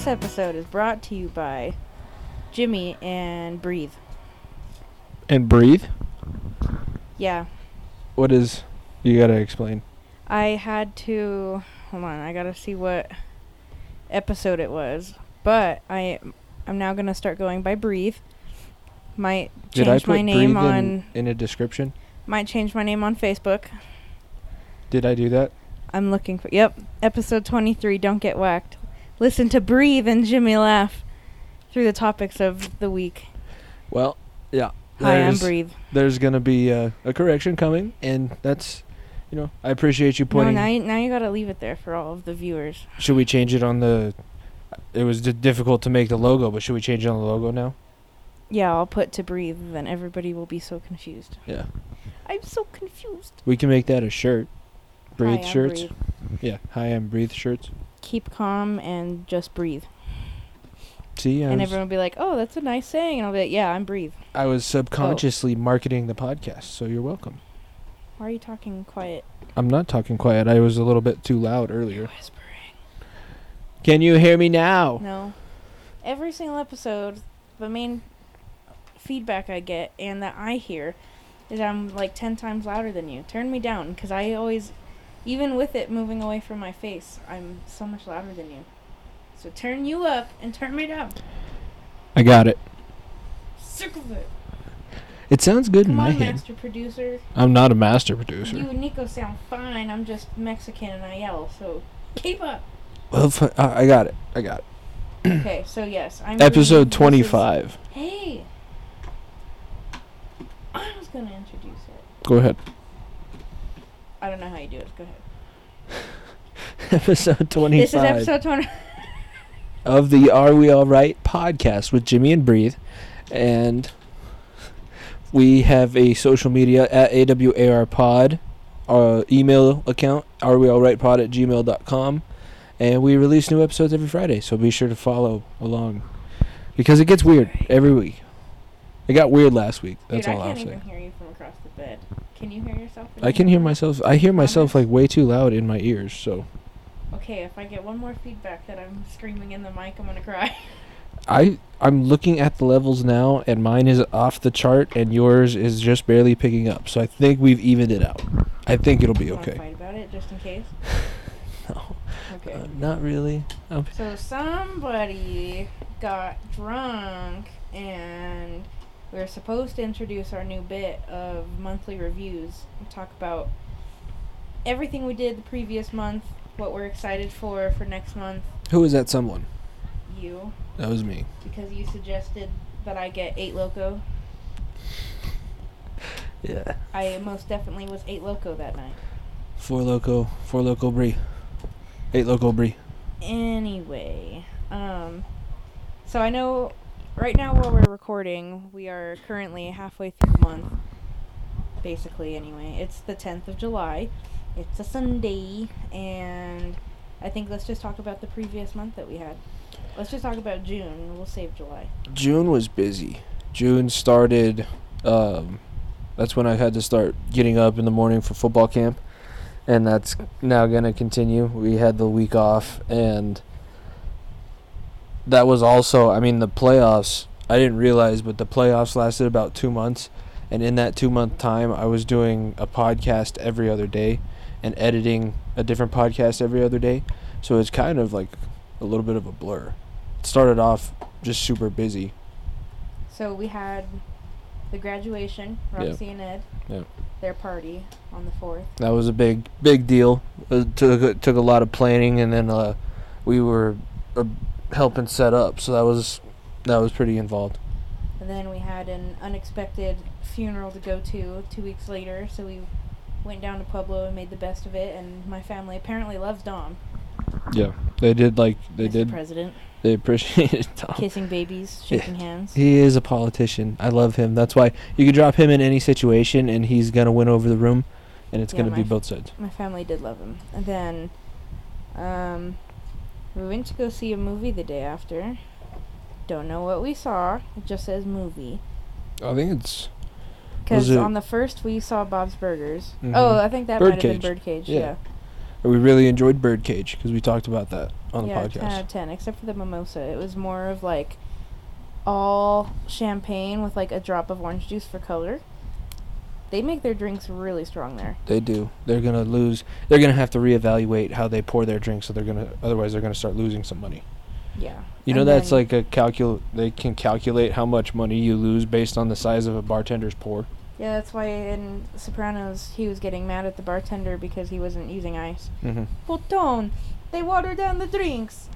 This episode is brought to you by Jimmy and Breathe. And breathe. Yeah, What is? You gotta explain. I had to. Hold on, I gotta see what episode it was. But I, I'm now gonna start going by Breathe. Might Did I change my name on. in, in a description? Might change my name on Facebook. Did I do that? I'm looking for. Yep, episode 23. Don't get whacked. Listen to Breathe and Jimmy laugh through the topics of the week. Well, yeah. Hi, I'm Breathe. There's gonna be uh, a correction coming, and that's, you know, I appreciate you No, pointing. now you, now you gotta leave it there for all of the viewers. Should we change it on the? It was d- difficult to make the logo, but should we change it on the logo now? Yeah, I'll put to breathe, then everybody will be so confused. Yeah. I'm so confused. We can make that a shirt. Breathe Hi, shirts. Breathe. Yeah. Hi, I'm breathe shirts. Keep calm and just breathe. See, I and was, everyone will be like, "Oh, that's a nice saying," and I'll be like, "Yeah, I'm breathe." I was subconsciously marketing the podcast, so you're welcome. Why are you talking quiet? I'm not talking quiet. I was a little bit too loud earlier. Whispering. Can you hear me now? No. Every single episode, the main feedback I get and that I hear is I'm like 10 times louder than you. Turn me down because I always, even with it moving away from my face, I'm so much louder than you. So turn you up and turn me down. I got it. Sick of it. It sounds good in my on, head. master producer. I'm not a master producer. You and Nico sound fine. I'm just Mexican and I yell. So keep up. well, f- uh, I got it. I got it. Okay, so yes, I'm. Episode This is- 25. Hey. I was gonna introduce it. Go ahead. I don't know how you do it. Go ahead. episode 25 This is episode 20. of the Are We Alright podcast with Jimmy and Breathe. And we have a social media at AWARPod, our uh, email account, Are We All Right Pod at gmail.com. And we release new episodes every Friday, so be sure to follow along. Because it gets weird every week. It got weird last week. That's Dude, all I I'll can't say. even hear you from across the bed. Can you hear yourself? I can hear myself. I hear myself like way too loud in my ears. So Okay, if I get one more feedback that I'm screaming in the mic, I'm gonna cry. I I'm looking at the levels now, and mine is off the chart, and yours is just barely picking up. So I think we've evened it out. I think it'll be okay. Fight about it just in case. No, Okay. uh, not really. Um, So somebody got drunk and we were supposed to introduce our new bit of monthly reviews and talk about everything we did the previous month, what we're excited for for next month. who is that? Someone. You, That was me. because you suggested that I get eight loco. Yeah. I most definitely was eight loco that night. Four Loko. Four loco brie. Eight loco brie. Anyway, um, so I know right now while we're recording, we are currently halfway through the month. Basically, anyway, it's the 10th of July. It's a Sunday, and I think let's just talk about the previous month that we had. Let's just talk about June. We'll save July. June was busy. June started. Um, that's when I had to start getting up in the morning for football camp, and that's now gonna continue. We had the week off, and that was also. I mean, the playoffs. I didn't realize, but the playoffs lasted about two months, and in that two month time, I was doing a podcast every other day, and editing a different podcast every other day. So it's kind of like a little bit of a blur. It started off just super busy. So we had the graduation, Yeah. Roxy and Ed, Yeah. their party on the 4th. That was a big, big deal. It took it took a lot of planning, and then uh, we were uh, helping set up. So that was that was pretty involved. And then we had an unexpected funeral to go to two weeks later, so we went down to Pueblo and made the best of it. And my family apparently loves Dom, Yeah, they did like they Mr. did. President, They appreciated Tom. kissing babies, shaking hands. He is a politician. I love him. That's why you could drop him in any situation, and he's gonna win over the room, and it's Yeah, gonna be both sides. My family did love him. And then, um, we went to go see a movie the day after. Don't know what we saw. It just says movie. I think it's Because it- on the first we saw Bob's Burgers. Mhm. Oh, I think that might have been Birdcage. Yeah. Yeah. we really enjoyed Birdcage because we talked about that. on the yeah, podcast. 10 out of 10, except for the mimosa. It was more of like all champagne with like a drop of orange juice for color. They make their drinks really strong there. They do. They're gonna lose. They're gonna have to reevaluate how they pour their drinks. So they're gonna. Otherwise, they're gonna start losing some money. Yeah. You know, And that's like a calcul. They can calculate how much money you lose based on the size of a bartender's pour. Yeah, that's why in Sopranos he was getting mad at the bartender because he wasn't using ice. Mm-hmm. Botone, they water down the drinks.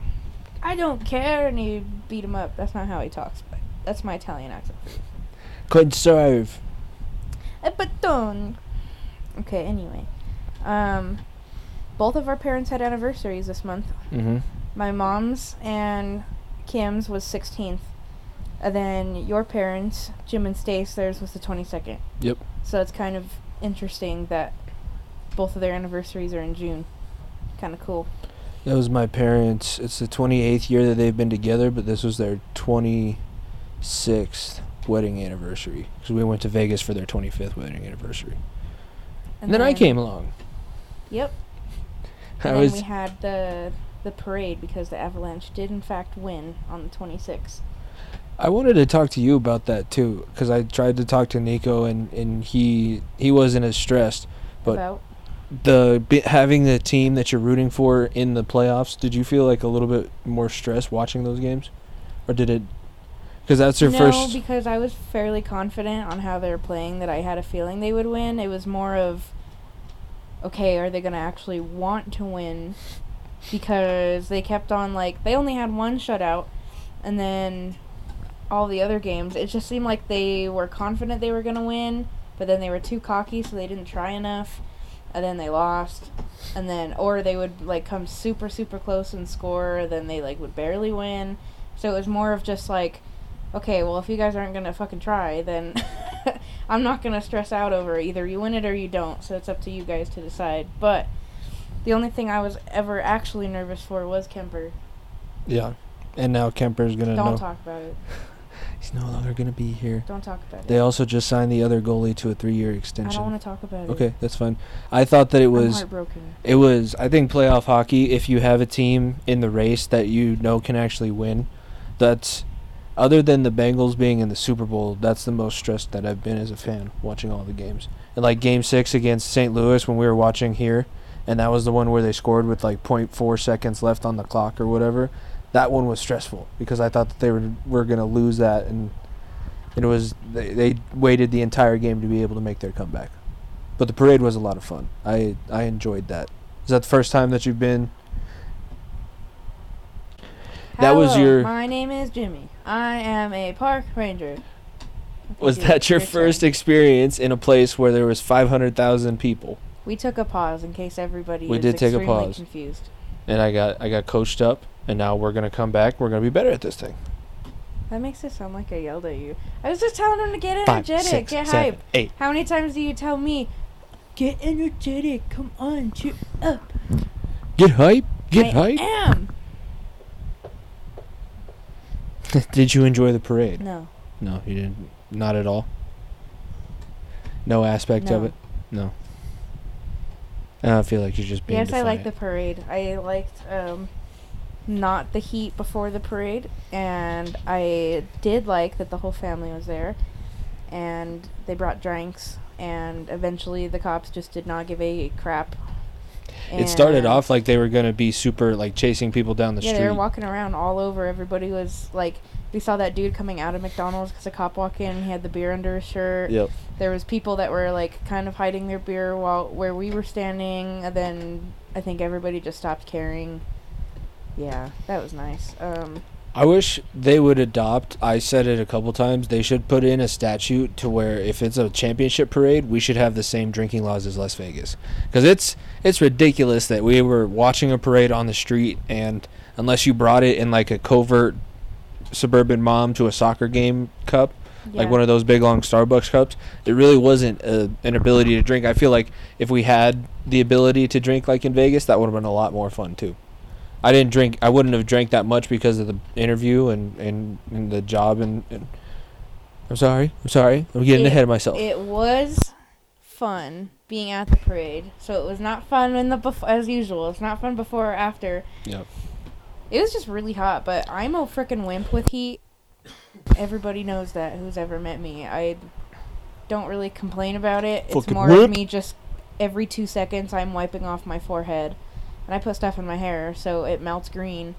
I don't care, and he beat him up. That's not how he talks, but that's my Italian accent. Conserve. A baton. Okay, anyway. Um, both of our parents had anniversaries this month. Mm-hmm. My mom's and Kim's was 16th. And then your parents, Jim and Stace, theirs was the 22nd. Yep. So it's kind of interesting that both of their anniversaries are in June. Kind of cool. That was my parents. It's the 28th year that they've been together, but this was their 26th wedding anniversary because we went to Vegas for their 25th wedding anniversary. And, then, I came along. Yep. I And was we had the the parade because the Avalanche did in fact win on the 26th. I wanted to talk to you about that too because I tried to talk to Nico and and he he wasn't as stressed. But- About The having the team that you're rooting for in the playoffs, did you feel like a little bit more stress watching those games, or did it? Because that's your no, first. because I was fairly confident on how they were playing that I had a feeling they would win. It was more of, okay, are they going to actually want to win? Because they kept on, like, they only had one shutout, and then all the other games, it just seemed like they were confident they were going to win, but then they were too cocky, so they didn't try enough, and then they lost. And then, or they would, like, come super, super close and score, then they, like, would barely win. So it was more of just, like, okay, well, if you guys aren't gonna fucking try, then I'm not gonna stress out over it. Either you win it or you don't. So it's up to you guys to decide. But the only thing I was ever actually nervous for was Kemper. yeah, and now Kemper's gonna Don't know talk about it. he's no longer gonna be here. Don't talk about it. They also just signed the other goalie to a three-year extension. I don't want to talk about it. Okay, that's fine. I thought that it was. I'm heartbroken. it was I think playoff hockey if you have a team in the race that you know can actually win, that's other than the Bengals being in the Super Bowl, that's the most stressed that I've been as a fan watching all the games. And like game 6 against St. Louis when we were watching here and that was the one where they scored with like 0.4 seconds left on the clock or whatever. That one was stressful because I thought that they were were going to lose that and it was they, they waited the entire game to be able to make their comeback. But the parade was a lot of fun. I I enjoyed that. Is that the first time that you've been? That was Hello, your- My name is Jimmy. I am a park ranger. Was that your first experience in a place where there was 500,000 people? We took a pause in case everybody We did take a pause. confused. And I got I got coached up and now we're going to come back. We're going to be better at this thing. That makes it sound like I yelled at you. I was just telling him to get Five, energetic, six, get seven, hype. eight. How many times do you tell me, get energetic, come on, cheer up? Get hype. Get I hype. am. Did you enjoy the parade? No. No, you didn't. Not at all. No aspect of it. No. I feel like you're just being. Yes, I like the parade. I liked um, not the heat before the parade, and I did like that the whole family was there, and they brought drinks, and eventually the cops just did not give a crap. It started off like they were gonna be super like chasing people down the yeah, street. they were walking around all over. Everybody was like, we saw that dude coming out of McDonald's because a cop walked in. He had the beer under his shirt. Yep. There was people that were like kind of hiding their beer while where we were standing, and then I think everybody just stopped caring. Yeah, that was nice. Um, I wish they would adopt. I said it a couple times. They should put in a statute to where if it's a championship parade, we should have the same drinking laws as Las Vegas. Because it's it's ridiculous that we were watching a parade on the street, and unless you brought it in like a covert suburban mom to a soccer game cup, like one of those big long Starbucks cups, there really wasn't a, an ability to drink. I feel like if we had the ability to drink like in Vegas, that would have been a lot more fun too. I didn't drink. I wouldn't have drank that much because of the interview and and, and the job and, and. I'm sorry. I'm sorry. I'm getting It- ahead of myself. It was fun being at the parade. So it was not fun in the bef- as usual. It's not fun before or after. Yep. It was just really hot, but I'm a freaking wimp with heat. Everybody knows that who's ever met me. I don't really complain about it. It's Fucking more of me just every two seconds I'm wiping off my forehead. And I put stuff in my hair so it melts green.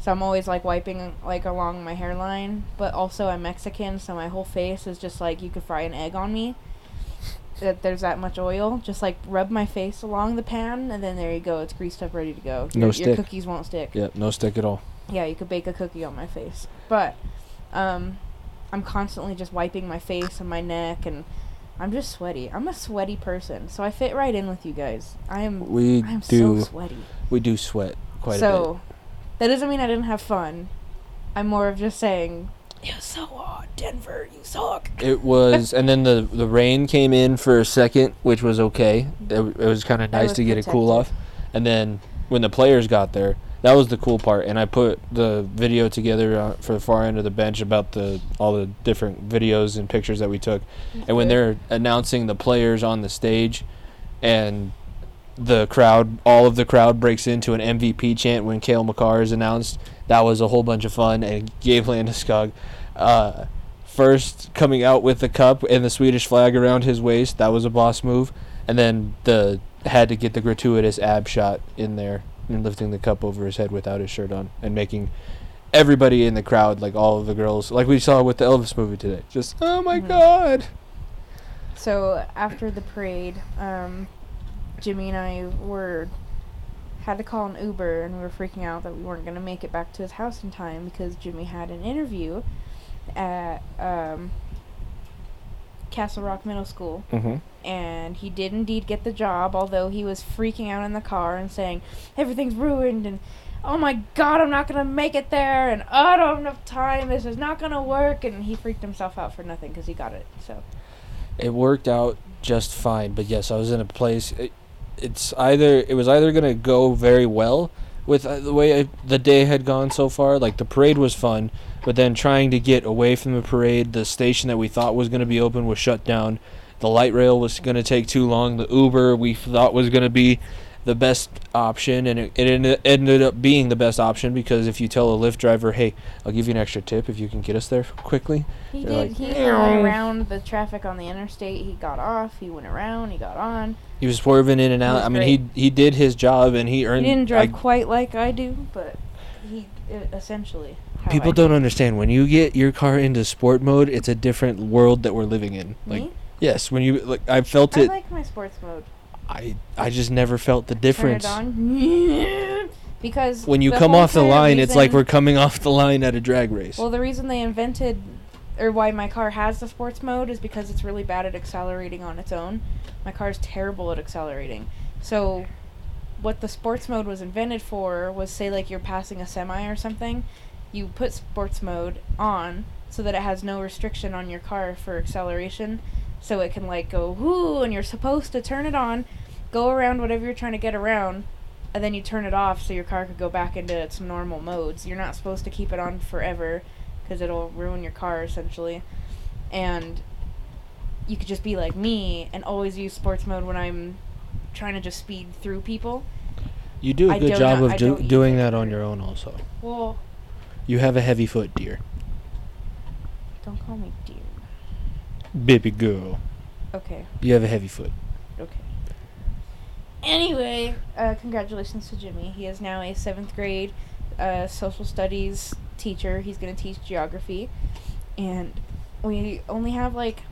So I'm always like wiping like along my hairline, but also I'm Mexican, so my whole face is just like you could fry an egg on me. That there's that much oil. Just like rub my face along the pan, and then there you go. It's greased up, ready to go. No your, stick. Your cookies won't stick. Yep, no stick at all. Yeah, you could bake a cookie on my face. But um I'm constantly just wiping my face and my neck and I'm just sweaty. I'm a sweaty person. So I fit right in with you guys. I am We I am do so sweaty. we do sweat quite a bit. so that doesn't mean I didn't have fun. I'm more of just saying it was so hot, Denver, you suck. It was, and then the the rain came in for a second, which was okay. It, it was kind of nice to get a cool off, and then when the players got there, that was the cool part. And I put the video together uh, for the far end of the bench about the all the different videos and pictures that we took. And when they're announcing the players on the stage, and the crowd, all of the crowd breaks into an MVP chant when Cale Makar is announced. That was a whole bunch of fun and Gabe Landeskog uh, first coming out with the cup and the Swedish flag around his waist. That was a boss move, and then the had to get the gratuitous ab shot in there and lifting the cup over his head without his shirt on and making everybody in the crowd, like all of the girls, like we saw with the Elvis movie today, just oh my Mhm. god. So after the parade, um, Jimmy and I were had to call an Uber, and we were freaking out that we weren't gonna make it back to his house in time because Jimmy had an interview at um, Castle Rock Middle School, Mm-hmm. and he did indeed get the job. Although he was freaking out in the car and saying everything's ruined and. Oh my god, I'm not gonna make it there, and oh, I don't have enough time. This is not gonna work, and he freaked himself out for nothing because he got it. So It worked out just fine, but yes, I was in a place. It, it's either it was either gonna go very well with uh, the way I, the day had gone so far. Like the parade was fun, but then trying to get away from the parade, the station that we thought was gonna be open was shut down. The light rail was gonna take too long. The Uber we thought was gonna be the best option, and it, it ended- up being the best option because if you tell a Lyft driver, "Hey, I'll give you an extra tip if you can get us there quickly," He did. like, he went around the traffic on the interstate. He got off. He went around. He got on. He was swerving in and out. I mean, he he did his job and he earned. He didn't drive I- quite like I do, but he essentially. How people I don't do. understand when you get your car into sport mode, it's a different world that we're living in. Like Me? yes, when you like, I felt I it. like my sports mode. I I just never felt the difference. Turn it on. because When you the come whole off the entire line, it's like reason- we're coming off the line at a drag race. Well, the reason they invented, or why my car has the sports mode, is because it's really bad at accelerating on its own. My car is terrible at accelerating. So, what the sports mode was invented for was say, like, you're passing a semi or something, you put sports mode on so that it has no restriction on your car for acceleration. So it can, like, go whoo, and you're supposed to turn it on, go around whatever you're trying to get around, and then you turn it off so your car could go back into its normal modes. You're not supposed to keep it on forever because it'll ruin your car essentially. And you could just be like me and always use sports mode when I'm trying to just speed through people. you do a I good job of do, doing that on your own. Also, Well, you have a heavy foot, dear, don't call me dear. baby girl. Okay, You have a heavy foot. okay. Anyway, uh, congratulations to Jimmy. He is now a seventh grade uh, social studies teacher. He's going to teach geography. And we only have like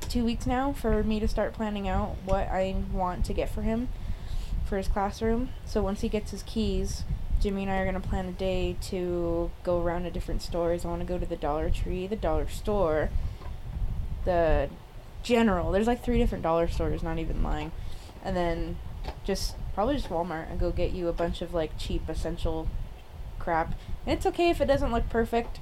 two weeks now for me to start planning out what I want to get for him for his classroom. So once he gets his keys, Jimmy and I are going to plan a day to go around to different stores. I want to go to the Dollar Tree, the Dollar Store, the General. There's like three different dollar stores, not even lying. And then just probably just Walmart and go get you a bunch of like cheap essential crap. And it's okay if it doesn't look perfect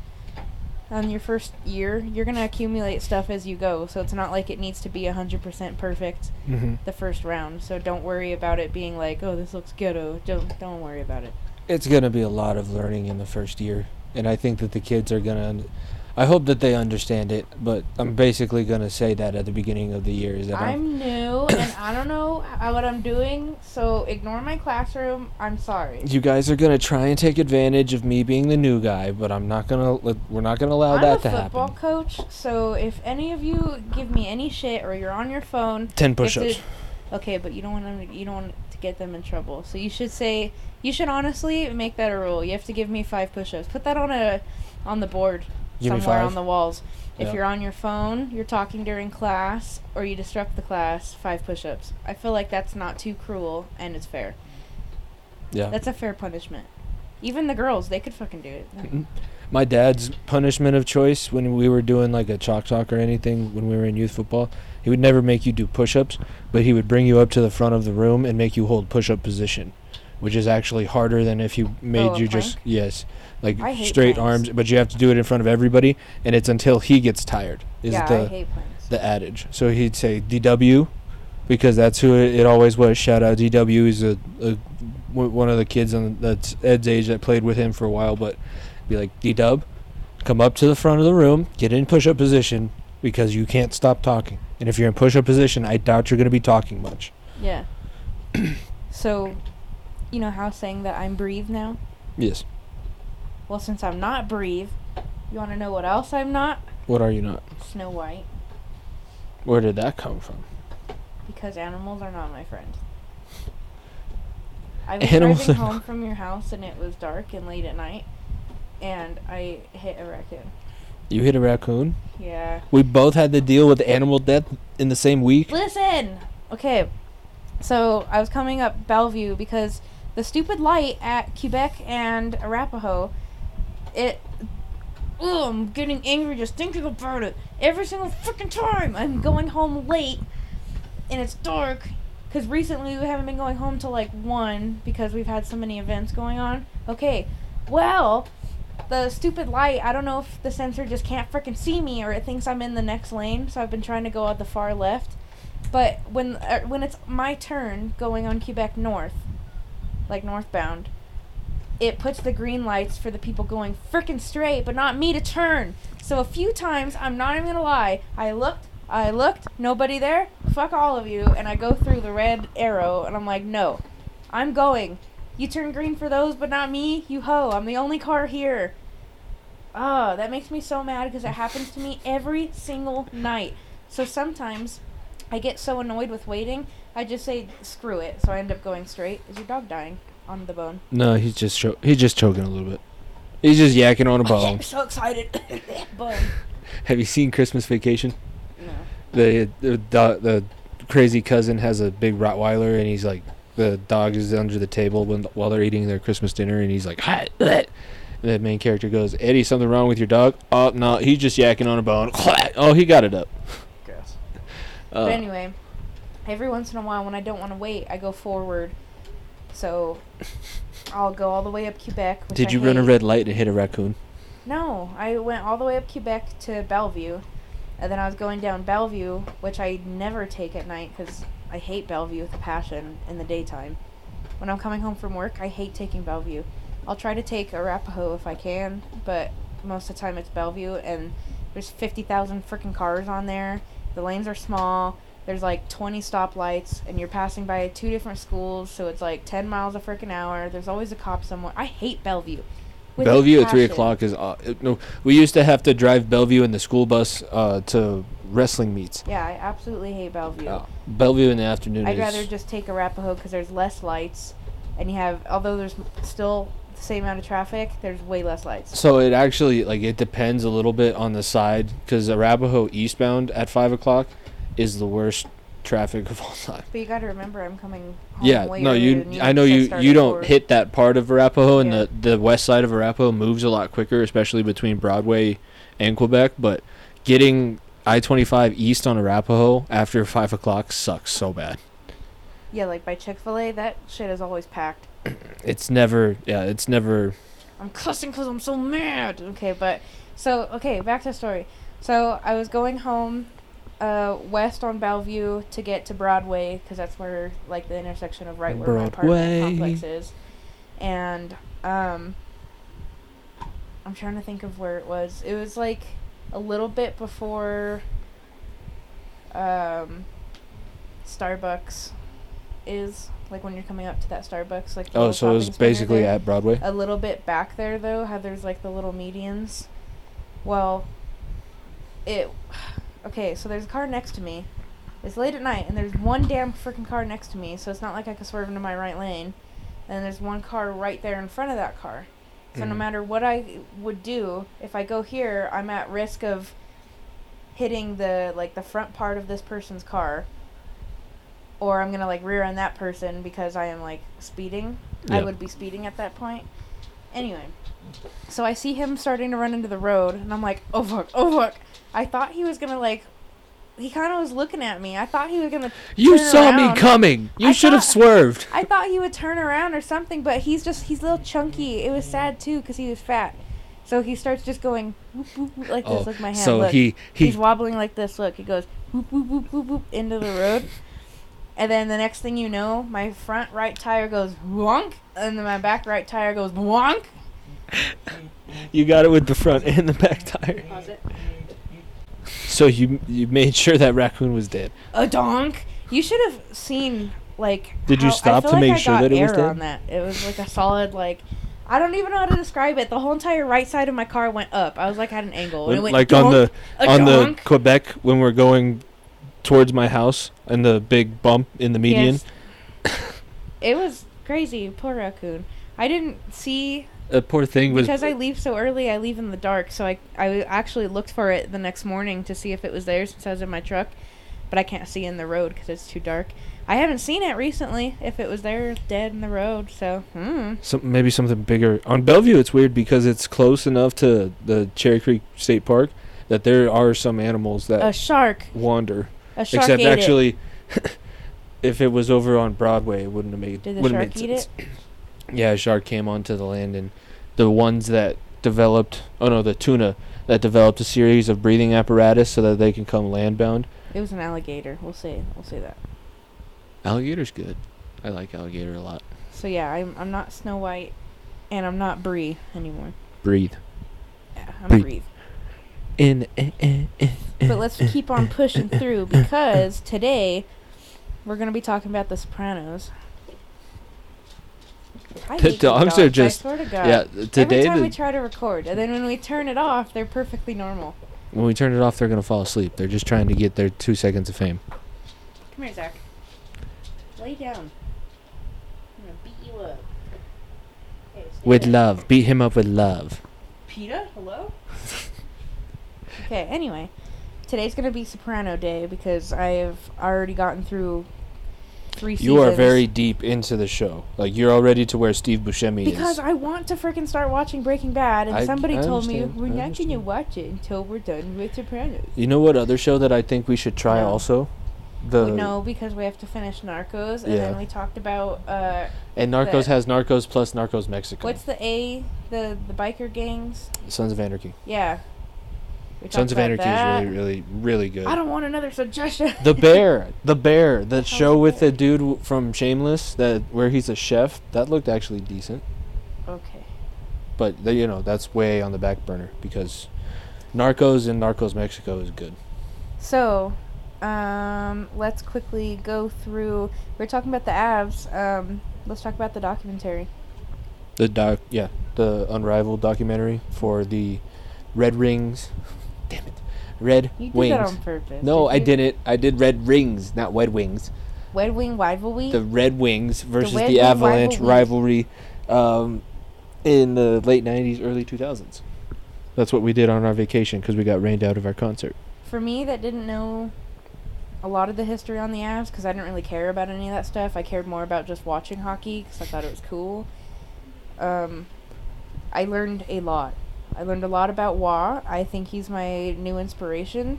on your first year. You're going to accumulate stuff as you go. So it's not like it needs to be 100% perfect Mm-hmm. the first round. So don't worry about it being like, "Oh, this looks ghetto." Don't don't worry about it. It's going to be a lot of learning in the first year and i think that the kids are going to I hope that they understand it, but I'm basically gonna say that at the beginning of the year is that I'm, I'm new and I don't know how, what I'm doing, so ignore my classroom. I'm sorry. you guys are gonna try and take advantage of me being the new guy, but I'm not gonna. let- We're not gonna allow I'm that a to football happen. coach, so if any of you give me any shit or you're on your phone, Ten you push-ups. okay, but you don't want them. To, you don't want to get them in trouble. So you should say. You should honestly make that a rule. You have to give me five push-ups. Put that on a, on the board Give somewhere on the walls. If Yeah. you're on your phone, you're talking during class, or you disrupt the class, five push-ups. I feel like that's not too cruel and it's fair. Yeah. That's a fair punishment. Even the girls, they could fucking do it. My dad's punishment of choice when we were doing like a chalk talk or anything when we were in youth football, he would never make you do push-ups, but he would bring you up to the front of the room and make you hold push-up position, which is actually harder than if you oh, made Oh, you just plank? yes, like straight planks. arms, but you have to do it in front of everybody, and it's until he gets tired. Is yeah, the I hate planks. the adage. So he'd say DW, because that's who it, it always was. Shout out DW. He's a, a w- one of the kids on that's Ed's age that played with him for a while. But be like D Dub, come up to the front of the room, get in push-up position because you can't stop talking. And if you're in push-up position, I doubt you're going to be talking much. Yeah. so, you know how saying that I'm breathe now? Yes. Well, since I'm not breathe, you want to know what else I'm not? What are you not? Snow White. Where did that come from? Because animals are not my friend. I was Animals driving home from your house and it was dark and late at night, and I hit a raccoon. You hit a raccoon. Yeah. We both had to deal with animal death in the same week. Listen! Okay, so I was coming up Bellevue because the stupid light at Quebec and Arapahoe, it. Oh, I'm getting angry just thinking about it. Every single freaking time I'm going home late and it's dark. Because recently we haven't been going home till like 1 because we've had so many events going on. Okay, well, the stupid light, I don't know if the sensor just can't freaking see me or it thinks I'm in the next lane, so I've been trying to go out the far left. But when uh, when it's my turn going on Quebec North, like northbound, it puts the green lights for the people going freaking straight, but not me to turn. So a few times, I'm not even gonna lie, I looked, I looked, nobody there. Fuck all of you, and I go through the red arrow, and I'm like, no, I'm going. You turn green for those, but not me. You ho! I'm the only car here. Oh, that makes me so mad because it happens to me every single night. So sometimes I get so annoyed with waiting, I just say screw it. So I end up going straight. Is your dog dying on the bone? No, he's just cho- he's just choking a little bit. He's just yakking on a bone. I'm so excited. bone. Have you seen Christmas Vacation? No. The the, do- the crazy cousin has a big Rottweiler, and he's like, the dog is under the table when while they're eating their Christmas dinner, and he's like, "Hi." bleh." And the main character goes, Eddie, something wrong with your dog? Oh no, he's just yakking on a bone. oh, he got it up. Gross. Uh, But anyway, every once in a while when I don't want to wait, I go forward. So I'll go all the way up Quebec. Which did I you run a red light and hit a raccoon? No, I went all the way up Quebec to Bellevue, and then I was going down Bellevue, which I never take at night because I hate Bellevue with a passion in the daytime. When I'm coming home from work, I hate taking Bellevue. I'll try to take Arapahoe if I can, but most of the time it's Bellevue, and there's 50,000 freaking cars on there. The lanes are small. There's like 20 stoplights, and you're passing by two different schools, so it's like 10 miles a freaking hour. There's always a cop somewhere. I hate Bellevue. Bellevue at three o'clock is uh, no. We used to have to drive Bellevue in the school bus uh, to wrestling meets. Yeah, I absolutely hate Bellevue. Uh, Bellevue in the afternoon I'd rather just take Arapahoe because there's less lights, and you have although there's still the same amount of traffic, there's way less lights. So it actually like it depends a little bit on the side because Arapahoe eastbound at five o'clock is the worst traffic of all time. But you got to remember, I'm coming. Home Yeah, no, you. I know you. You don't four. hit that part of Arapahoe, and Yeah. the the west side of Arapahoe moves a lot quicker, especially between Broadway and Quebec. But getting I twenty five east on Arapahoe after five o'clock sucks so bad. Yeah, like by Chick Fil A, that shit is always packed. It's never. Yeah, it's never. I'm cussing because I'm so mad. Okay, but so okay, back to the story. So I was going home, uh, west on Bellevue to get to Broadway because that's where like the intersection of right where my Broadway. apartment complex is, and um, I'm trying to think of where it was. It was like a little bit before um, Starbucks is like when you're coming up to that Starbucks like Oh, so it was basically there. at Broadway. a little bit back there though how there's like the little medians well it okay so there's a car next to me it's late at night and there's one damn freaking car next to me so it's not like i could swerve into my right lane and there's one car right there in front of that car so no Mhm. matter what i would do if i go here i'm at risk of hitting the like the front part of this person's car or i'm gonna like rear end that person because i am like speeding. I would be speeding at that point. Anyway so i see him starting to run into the road and i'm like oh fuck oh fuck. I thought he was gonna like he kind of was looking at me i thought he was gonna You turn saw around. me coming. You I should have swerved. I thought he would turn around or something, but he's just he's a little chunky. It was sad too because he was fat. So he starts just going whoop, whoop, whoop, like this. Oh, Look my hand. so look. he he he's wobbling like this. Look, he goes whoop whoop whoop whoop whoop into the road, and then the next thing you know, my front right tire goes wonk, and then my back right tire goes wonk. you got it with the front and the back tire. Pause it. So you you made sure that raccoon was dead. A donk. You should have seen like. Did you how- I stop to like make I sure that it was dead? On that, it was like a solid like. I don't even know how to describe it. The whole entire right side of my car went up. I was like at an angle. And it went like on the donk, on the. Quebec when we're going towards my house and the big bump in the median. Yes. it was crazy. Poor raccoon. I didn't see That poor thing was because I leave so early. I leave in the dark, so I I actually looked for it the next morning to see if it was there since I was in my truck, but I can't see in the road because it's too dark. I haven't seen it recently. If it was there, dead in the road. So, hmm. some, maybe something bigger. On Bellevue, it's weird because it's close enough to the Cherry Creek State Park that there are some animals that A shark. wander. A shark Except ate it. actually, if it was over on Broadway, it wouldn't have made. Did the wouldn't shark made eat sense. Yeah, a shark came onto the land, and the ones that developed. Oh no, the tuna that developed a series of breathing apparatus so that they can come landbound. It was an alligator. We'll say. We'll say that. Alligator's good. I like alligator a lot. So yeah, I'm I'm not Snow White, and I'm not Bree anymore. Breathe. Yeah, I'm Bree. Bree. In. eh, eh, eh, eh, But let's keep on pushing through because today we're gonna be talking about The Sopranos. I The dogs are just- I swear to God. Yeah, today Every time we try to record, and then when we turn it off, they're perfectly normal. when we turn it off, they're gonna fall asleep. They're just trying to get their two seconds of fame. Come here, Zach. Lay down. I'm gonna beat you up. With there. love, beat him up with love. PETA? Hello? okay, anyway. Today's gonna be Soprano Day because I've already gotten through three seasons. You are very deep into the show. Like you're already to where Steve Buscemi Because is. Because I want to freaking start watching Breaking Bad, and I- somebody I told me we're I not gonna watch it until we're done with Sopranos. You know what other show that I think we should try No. also? The know because we have to finish Narcos, and Yeah. then we talked about uh, and Narcos has Narcos plus Narcos Mexico. what's the A, the the biker gangs. Sons of Anarchy. Yeah. We Sons of Anarchy that. is really, really, really good. I don't want another suggestion. the bear, the bear, the show with the dude from Shameless, that where he's a chef, that looked actually decent. okay. But the, you know that's way on the back burner because Narcos and Narcos Mexico is good. So, um, let's quickly go through. We're talking about the abs. Um, let's talk about the documentary. The doc, yeah, the Unrivaled documentary for the Red Rings. Red You did Wings. that on purpose. no, I didn't. I did Red Rings, not Wed Wings. Red Wing rivalry. The Red Wings versus Red the, Avalanche rivalry. rivalry, um, in the late '90s, early 2000s. That's what we did on our vacation because we got rained out of our concert. For me, that didn't know a lot of the history on the abs because I didn't really care about any of that stuff. I cared more about just watching hockey because I thought it was cool. Um, I learned a lot. I learned a lot about Roy. I think he's my new inspiration.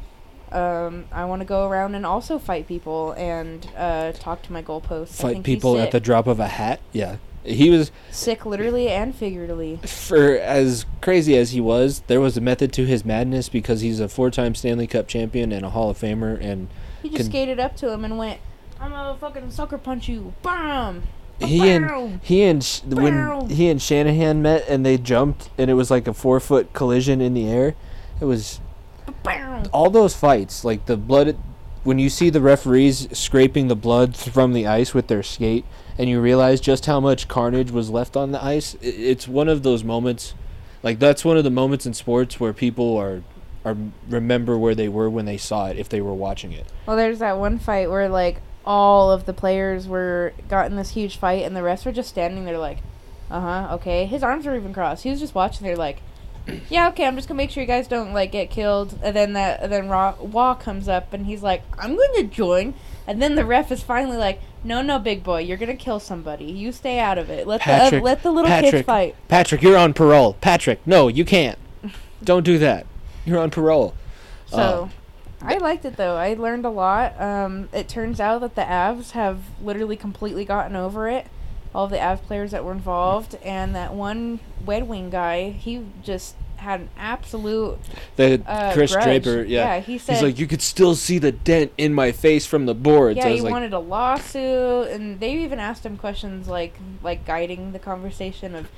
Um, I want to go around and also fight people and uh, talk to my goalposts. I Fight people at the drop of a hat. Yeah, he was sick, literally and figuratively. for as crazy as he was. There was a method to his madness because he's a four-time Stanley Cup champion and a Hall of Famer, and He just Can- skated up to him and went, "I'm gonna fucking sucker punch you!" Bam. He and Bow! he and Sh- when he and Shanahan met and they jumped and it was like a four foot collision in the air. It was all those fights, like the blood, when you see the referees scraping the blood from the ice with their skate, and you realize just how much carnage was left on the ice, it's one of those moments. Like that's one of the moments in sports where people are, are remember where they were when they saw it if they were watching it. Well, there's that one fight where like all of the players were got in this huge fight, and the rest were just standing there like, uh huh, okay. His arms were even crossed. He was just watching. there like, yeah, okay. I'm just gonna make sure you guys don't like get killed. And then that, and then Roy comes up, and he's like, I'm going to join. And then the ref is finally like, No, no, big boy, you're gonna kill somebody. You stay out of it. Let the uh, let the little kids fight. Patrick, you're on parole. Patrick, no, you can't. Don't do that. You're on parole. So, I liked it though. I learned a lot. Um, it turns out that the Avs have literally completely gotten over it. All of the Avs players that were involved, and that one Red Wing guy, he just had an absolute The uh, Kris grudge. Draper, yeah. yeah. He said, He's like, you could still see the dent in my face from the boards. yeah, I he like, wanted a lawsuit, and they even asked him questions like like guiding the conversation of,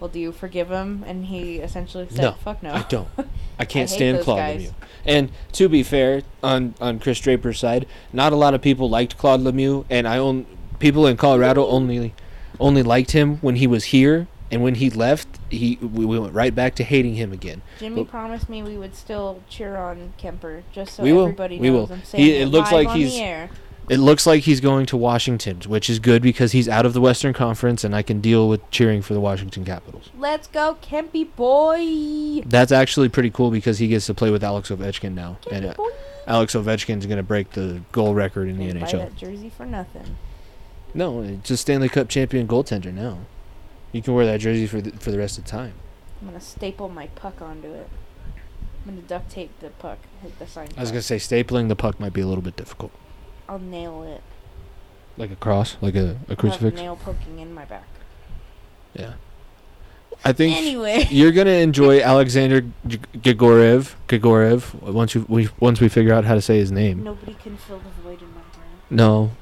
well, do you forgive him? And he essentially said, No, fuck no. I don't. I can't hate stand Claude guys. Lemieux. And to be fair, on on Kris Draper's side, not a lot of people liked Claude Lemieux, and I own people in Colorado only only liked him when he was here, and when he left, he we, we went right back to hating him again. Jimmy But- promised me we would still cheer on Kemper, just so We will. everybody We knows will. I'm saying He- it, looks like on he's- the air. It looks like he's going to Washington, which is good because he's out of the Western Conference, and I can deal with cheering for the Washington Capitals. Let's go, Kempy boy. That's actually pretty cool because he gets to play with Alex Ovechkin now, and Kempy uh, boy. Alex Ovechkin's going to break the goal record in the Didn't buy NHL. that jersey for nothing. No, it's a Stanley Cup champion goaltender now. You can wear that jersey for the, for the rest of the time. I'm gonna staple my puck onto it. I'm gonna duct tape the puck, hit the sign. I was gonna say stapling the puck might be a little bit difficult, I'll nail it. like a cross, like a, a I'll have a crucifix. nail poking in my back. Yeah, I think Anyway. you're gonna enjoy Alexander G- Grigorev. Grigorev. Once you we once we figure out how to say his name. Nobody can fill the void in my heart. No,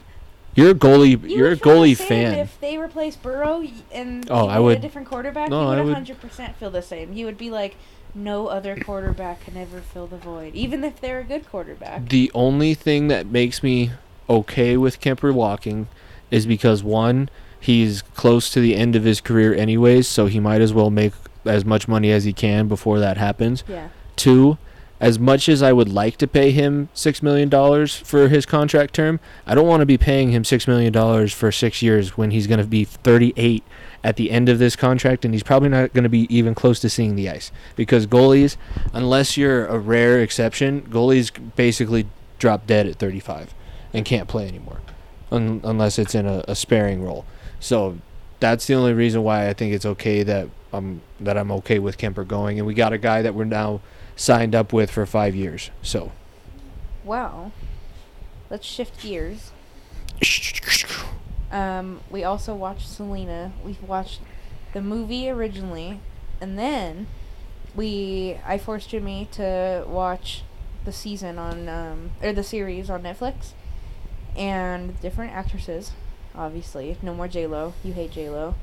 you're a goalie. You You are a would feel the goalie fan. If they replace Burrow and Oh, I would- a different quarterback, No, you I would would- 100% feel the same. You would be like, no other quarterback can ever fill the void, even if they're a good quarterback. The only thing that makes me okay with Kemper walking is because one, he's close to the end of his career anyways, so he might as well make as much money as he can before that happens. Yeah. Two, as much as I would like to pay him six million dollars for his contract term, I don't want to be paying him six million dollars for six years when he's going to be 38 at the end of this contract, and he's probably not going to be even close to seeing the ice because goalies, unless you're a rare exception, goalies basically drop dead at 35 and can't play anymore, un- unless it's in a, a sparing role. So that's the only reason why I think it's okay that I'm that I'm okay with Kemper going, and we got a guy that we're now signed up with for five years. So Wow. Let's shift gears. Um, we also watched Selena. We watched the movie originally, and then we I forced Jimmy to watch the season on um, or the series on Netflix, and different actresses. Obviously, no more J Lo. You hate J Lo,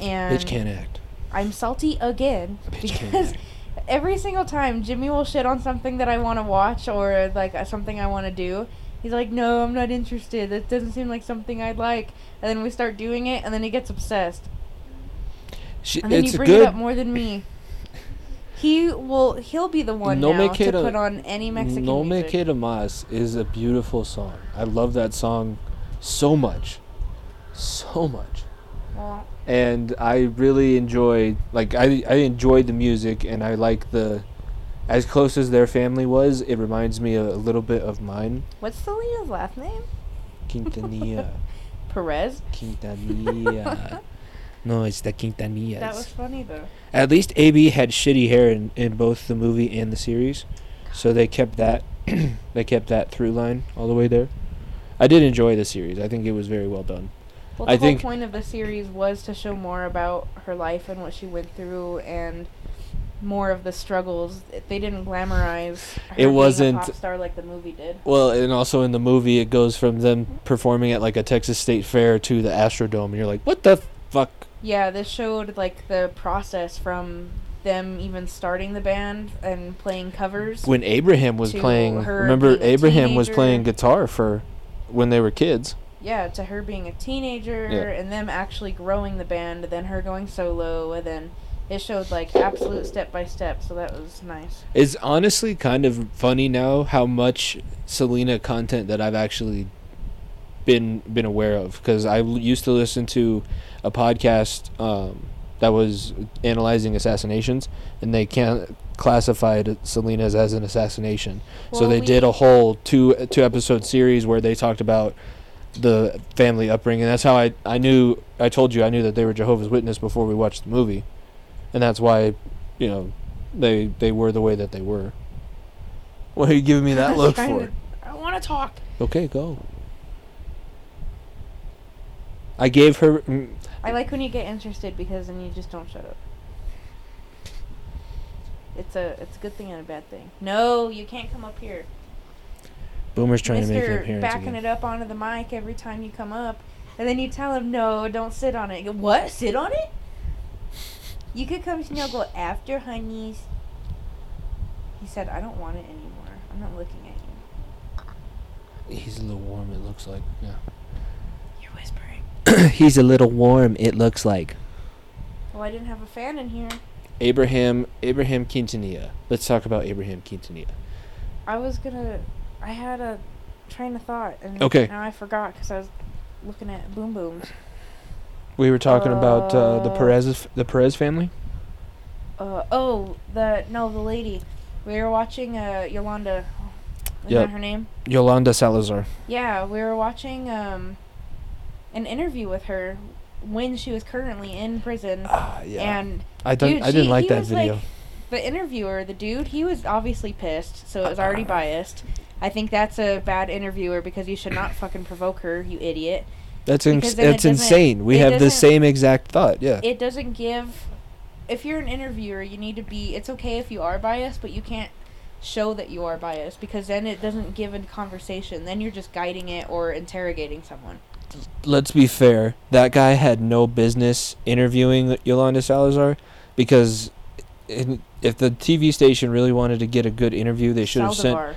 and bitch can't act. I'm salty again Bitch can't because act. every single time Jimmy will shit on something that I want to watch or like uh, something I want to do. He's like, "No, I'm not interested. That doesn't seem like something I'd like." And then we start doing it, and then he gets obsessed. She, And then you bring good. it up more than me. He will. He'll be the one No now Me to put on any Mexican no Me music. Queda Más is a beautiful song. I love that song so much, so much. And I really enjoyed like I I enjoyed the music and I like the as close as their family was, it reminds me a, a little bit of mine. what's Selena's last name? Quintanilla. Perez. Quintanilla. no, it's the Quintanillas. That was funny though. At least AB had shitty hair in, in both the movie and the series. So they kept that they kept that through line all the way there. I did enjoy the series. I think it was very well done. Well, the I whole think- point of the series was to show more about her life and what she went through, and more of the struggles. They didn't glamorize. It wasn't- a pop star like the movie did. Well, and also in the movie, it goes from them performing at like a Texas State Fair to the Astrodome, and you're like, what the fuck? Yeah, this showed like the process from them even starting the band and playing covers. when Abraham was playing, remember Abraham was playing guitar for when they were kids. yeah, to her being a teenager Yeah. and them actually growing the band, then her going solo, and then it showed like absolute step by step. So that was nice. It's honestly kind of funny now how much Selena content that I've actually been been aware of because I used to listen to a podcast um, that was analyzing assassinations and they can't classified Selena's as an assassination. so they did a whole two two episode series where they talked about the family upbringing. That's how I I knew I told you I knew that they were Jehovah's Witness before we watched the movie, and that's why, you know, they they were the way that they were. What are you giving me that I was look for? to- I want to talk. Okay, go. I gave her. mm, I like when you get interested because then you just don't shut up. It's a it's a good thing and a bad thing. No, you can't come up here. Boomer's trying to make an Mister appearance backing again. it up onto the mic every time you come up, and then you tell him no, don't sit on it. Go, what? Sit on it? You could come to. I'll after honeys. He said, I don't want it anymore. I'm not looking at you. He's a little warm. It looks like. Yeah. You're whispering. He's a little warm. It looks like. Well, I didn't have a fan in here. Abraham Abraham Quintanilla. Let's talk about Abraham Quintanilla. I was gonna. I had a train of thought, and Okay. now I forgot because I was looking at boom booms. We were talking about uh, the Uh, Perez the Perez family. Uh oh, the no, the lady. We were watching uh Yolanda. Is Yep. that her name? Yolanda Salazar. Yeah, we were watching um an interview with her when she was currently in prison. Ah, And I don't. dude, I didn't she- like that video. like, the interviewer, the dude, he was obviously pissed, so it was already biased. I think that's a bad interviewer because you should not fucking provoke her, you idiot. That's ins- that's insane. We have the same exact thought. Yeah. It doesn't give. If you're an interviewer, you need to be. It's okay if you are biased, but you can't show that you are biased because then it doesn't give a conversation. Then you're just guiding it or interrogating someone. Let's be fair. That guy had no business interviewing Yolanda Salazar because in, if the TV station really wanted to get a good interview, they should have sent Saldivar.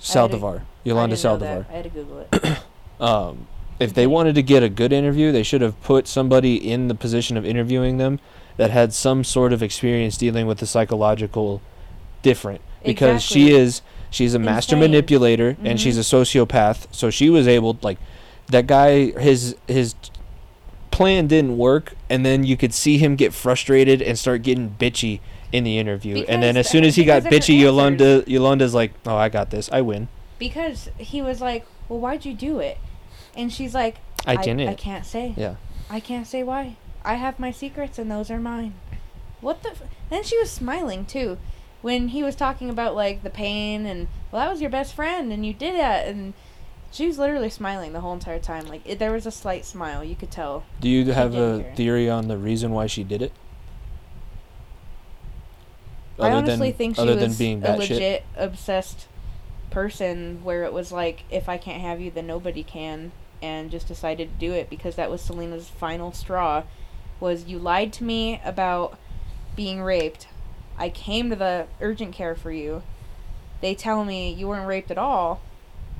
Saldivar. Yolanda I Saldivar. I had to Google it. Um, if they wanted to get a good interview, they should have put somebody in the position of interviewing them that had some sort of experience dealing with the psychological different because she is she's a master Insane. manipulator and Mhm. she's a sociopath so she was able like that guy his his plan didn't work and then you could see him get frustrated and start getting bitchy in the interview and then as soon as he got because bitchy Yolanda. Yolanda's like oh I got this I win Because he was like, "Well, why'd you do it?" And she's like, I didn't I can't say. yeah I can't say why. I have my secrets and those are mine. What the? F-? Then she was smiling too, when he was talking about like the pain and well, that was your best friend and you did it and she was literally smiling the whole entire time. Like it, there was a slight smile, you could tell. Do you have a hear. theory on the reason why she did it? I honestly than, think she other was than being a batshit. legit obsessed person, where it was like, if I can't have you, then nobody can, and just decided to do it because that was Selena's final straw. Was you lied to me about being raped? I came to the urgent care for you. They tell me you weren't raped at all.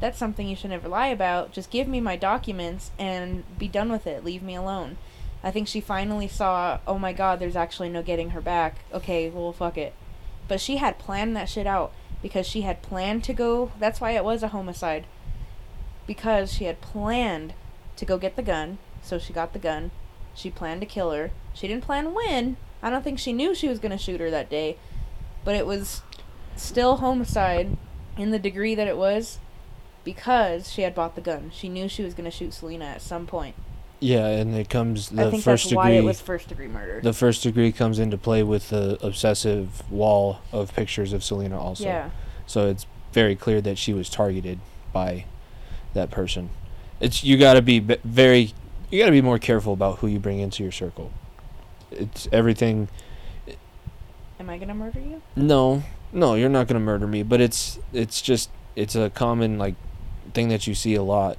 That's something you should never lie about. Just give me my documents and be done with it. Leave me alone. I think she finally saw, oh my god, there's actually no getting her back. Okay, well, fuck it. But she had planned that shit out because she had planned to go. That's why it was a homicide. Because she had planned to go get the gun. So she got the gun. She planned to kill her. She didn't plan when. I don't think she knew she was going to shoot her that day. But it was still homicide in the degree that it was because she had bought the gun. She knew she was going to shoot Selena at some point. Yeah, and it comes the I think first that's degree. why it was first degree murder. the first degree comes into play with the obsessive wall of pictures of Selena. Also, yeah. so it's very clear that she was targeted by that person. It's you got to be very, you got to be more careful about who you bring into your circle. It's everything. Am I going to murder you? No, no, you're not gonna murder me. But it's it's just it's a common like thing that you see a lot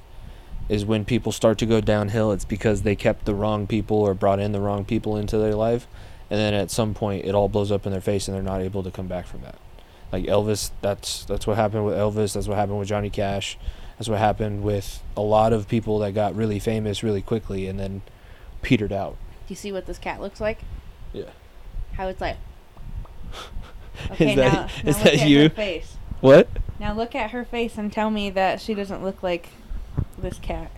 is when people start to go downhill. It's because they kept the wrong people or brought in the wrong people into their life, and then at some point it all blows up in their face and they're not able to come back from that. Like Elvis, that's that's what happened with Elvis. That's what happened with Johnny Cash. That's what happened with a lot of people that got really famous really quickly and then petered out. Do you see what this cat looks like? Yeah. How it's like. Okay, Is that- now, now is look that at you? her face. What? Now look at her face and tell me that she doesn't look like this cat.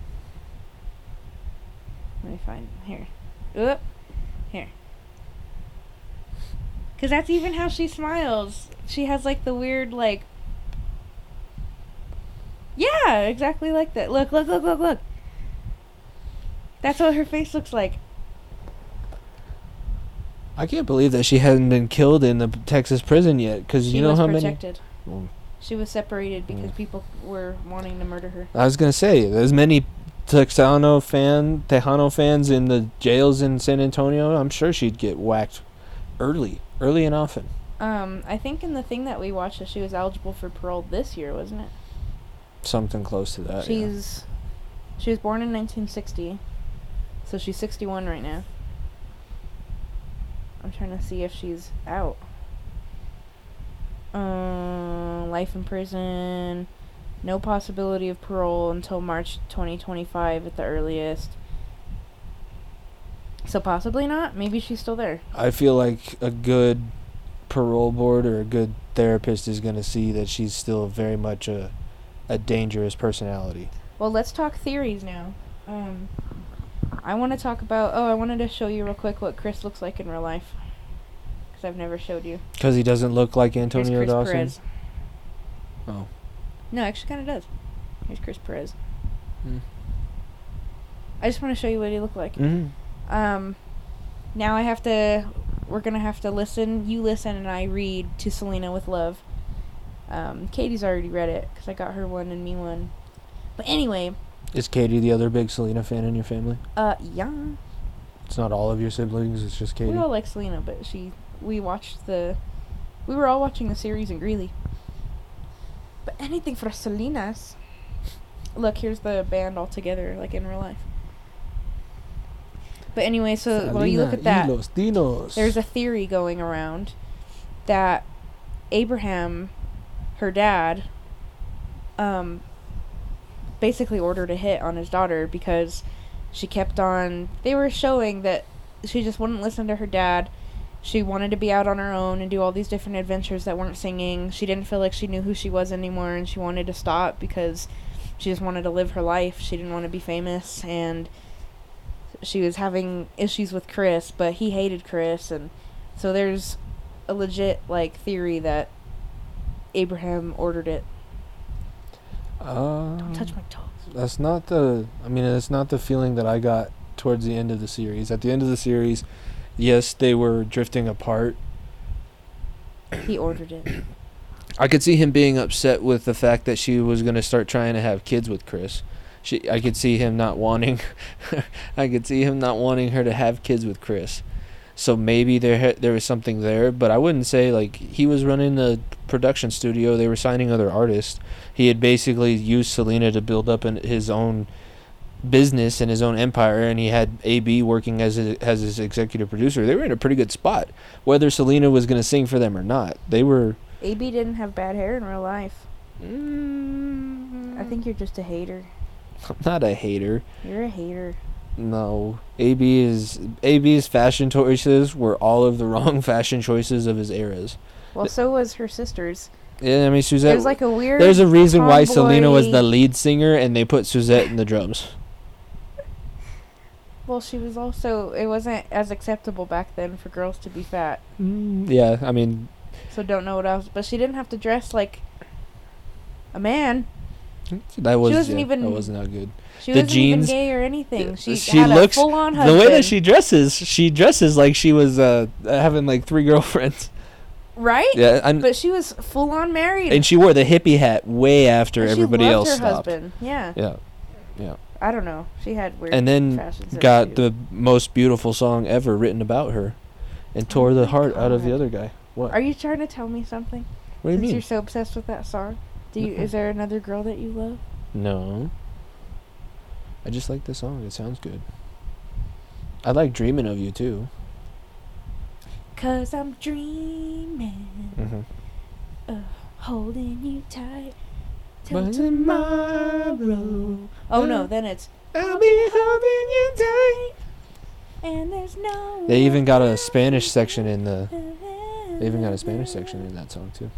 Let me find here. Oop. Here. Cause that's even how she smiles. She has like the weird like. Yeah, exactly like that. Look, look, look, look, look. That's what her face looks like. I can't believe that she hasn't been killed in the Texas prison yet She you know how many protected. Mm. She was separated because Mm. people were wanting to murder her. I was gonna say, there's many Texano fan, Tejano fans in the jails in San Antonio. I'm sure she'd get whacked early, early and often. Um, I think in the thing that we watched that she was eligible for parole this year, wasn't it? Something close to that. yeah. She's she was born in 1960, so she's 61 right now. I'm trying to see if she's out. Um, life in prison, no possibility of parole until March 2025 at the earliest. So possibly not. Maybe she's still there. I feel like a good parole board or a good therapist is gonna see that she's still very much a a dangerous personality. Well, let's talk theories now. Um, I want to talk about. Oh, I wanted to show you real quick what Chris looks like in real life. Because I've never showed you. Because he doesn't look like Antonio Chris Dawson. Perez. Oh. No, actually, kind of does. Here's Chris Perez. Mm. I just want to show you what he looked like. hmm Um, now I have to. We're gonna have to listen. You listen, and I read to Selena with love. Um, Katie's already read it because I got her one and me one. But anyway, Is Katie the other big Selena fan in your family? uh, yeah. It's not all of your siblings. It's just Katie. We all like Selena, but she we watched the we were all watching the series in Greeley. But anything for Selena's. Look, here's the band all together, like in real life. But anyway, so while you look at that, there's a theory going around that Abraham, her dad, um, basically ordered a hit on his daughter because she kept on. They were showing that she just wouldn't listen to her dad. She wanted to be out on her own and do all these different adventures that weren't singing. She didn't feel like she knew who she was anymore and she wanted to stop because she just wanted to live her life. She didn't want to be famous and she was having issues with Chris, but he hated Chris and so there's a legit like theory that Abraham ordered it. Uh, Don't touch my toes. That's not the. I mean, that's not the feeling that I got towards the end of the series. At the end of the series, yes, they were drifting apart. He ordered it. I could see him being upset with the fact that she was going to start trying to have kids with Chris. She, I could see him not wanting. I could see him not wanting her to have kids with Chris. So maybe there ha- there was something there, but I wouldn't say like he was running the production studio. They were signing other artists. He had basically used Selena to build up an, his own business and his own empire, and he had AB working as a, as his executive producer. They were in a pretty good spot, whether Selena was going to sing for them or not. They were. AB didn't have bad hair in real life. Mm, I think you're just a hater. I'm not a hater. You're a hater. No, AB is AB's fashion choices were all of the wrong fashion choices of his eras. Well, so was her sister's. Yeah, I mean Suzette. There's like a weird. there's a reason why Selena was the lead singer and they put Suzette in the drums. Well, she was also. It wasn't as acceptable back then for girls to be fat. Mm, yeah, I mean So don't know what else. But she didn't have to dress like a man. That was wasn't yeah, even- that was not good. She The wasn't jeans- even gay or anything. She, she had looks a full-on the way that she dresses, she dresses like she was uh having like three girlfriends. right. Yeah, and, But she was full-on married. and she wore the hippie hat way after she everybody else her stopped. husband. Yeah. Yeah, yeah. I don't know. She had weird. and then got the most beautiful song ever written about her, and tore Oh the heart out of the other guy. What? Are you trying to tell me something? what do you Since mean? you're so obsessed with that song, do you? Is there another girl that you love? No. I just like the song. It sounds good. I like dreaming of you too. Cause I'm dreaming hmm of holding you tight. Till But tomorrow. Oh no, then it's I'll be holding you tight. and there's no. They even got a Spanish section in the. They even got a Spanish section in that song too.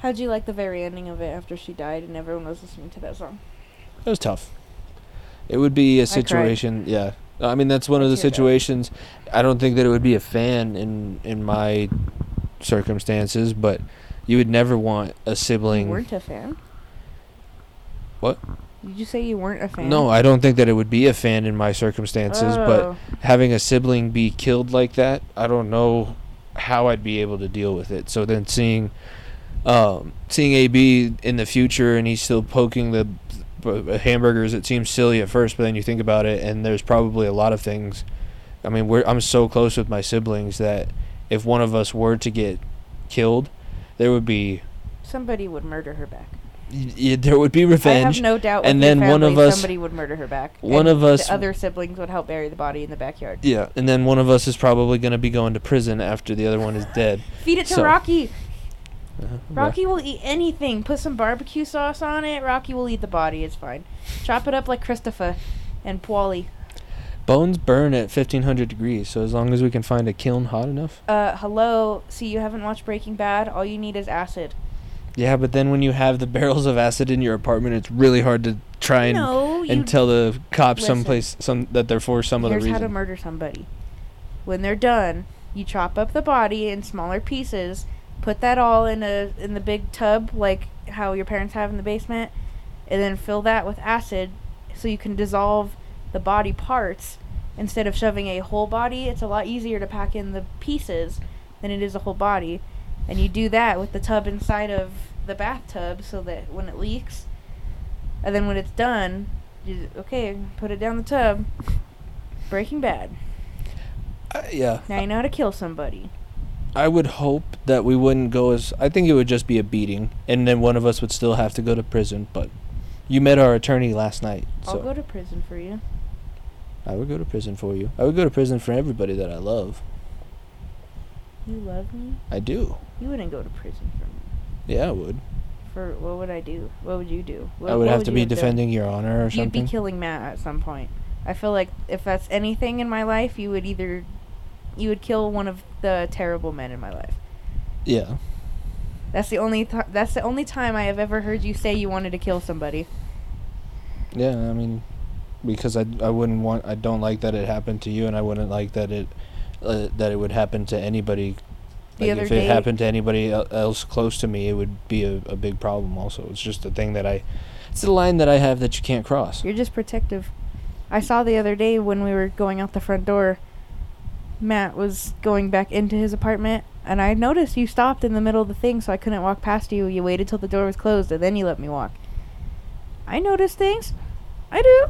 How'd you like the very ending of it after she died and everyone was listening to that song? It was tough. It would be a situation, yeah. I mean, that's one I of the situations. I don't think that it would be a fan in in my circumstances, but you would never want a You sibling. weren't a fan. What? Did you say you weren't a fan? No, I don't think that it would be a fan in my circumstances, but Oh. having a sibling be killed like that, I don't know how I'd be able to deal with it. So then seeing um, seeing AB in the future and he's still poking the hamburgers, it seems silly at first, but then you think about it, and there's probably a lot of things. I mean, we're I'm so close with my siblings that if one of us were to get killed, there would be somebody would murder her back. y- there would be revenge. I have no doubt. and then one of us- somebody would murder her back. one of us- the other siblings would help bury the body in the backyard. yeah, and then one of us is probably going to be going to prison after the other one is dead. Feed it to So- Rocky. Uh-huh. Rocky will eat anything. Put some barbecue sauce on it. Rocky will eat the body. It's fine. Chop it up like Christopher and Paulie. Bones burn at 1500 degrees, so as long as we can find a kiln hot enough. Uh, hello. See, you haven't watched Breaking Bad. All you need is acid. Yeah, but then when you have the barrels of acid in your apartment, it's really hard to try and no, and tell the cops Listen. someplace some that they're for some other reason. Here's how to murder somebody. When they're done, you chop up the body in smaller pieces. Put that all in a in the big tub like how your parents have in the basement, and then fill that with acid, so you can dissolve the body parts instead of shoving a whole body. It's a lot easier to pack in the pieces than it is a whole body, and you do that with the tub inside of the bathtub so that when it leaks, and then when it's done, you okay, put it down the tub. Breaking Bad. Uh, yeah, Now you know how to kill somebody. I would hope that we wouldn't go as. I think it would just be a beating, and then one of us would still have to go to prison. But you met our attorney last night, I'll so go to prison for you. I would go to prison for you. I would go to prison for everybody that I love. You love me? I do. You wouldn't go to prison for me. Yeah, I would. For what would I do? What would you do? What, I would have to be defending your honor or something. You'd be killing Matt at some point. I feel like if that's anything in my life, you would either you would kill one of the terrible men in my life. yeah. That's the only th- that's the only time I have ever heard you say you wanted to kill somebody. Yeah, I mean, because I, I wouldn't want I don't like that it happened to you, and I wouldn't like that it uh, that it would happen to anybody. The Like if it happened to anybody else close to me, it would be a, a big problem. Also, it's just a thing that I, it's a line that I have that you can't cross. You're just protective. I saw the other day when we were going out the front door, Matt was going back into his apartment, and I noticed you stopped in the middle of the thing, so I couldn't walk past you. You waited till the door was closed, and then you let me walk. I notice things. I do.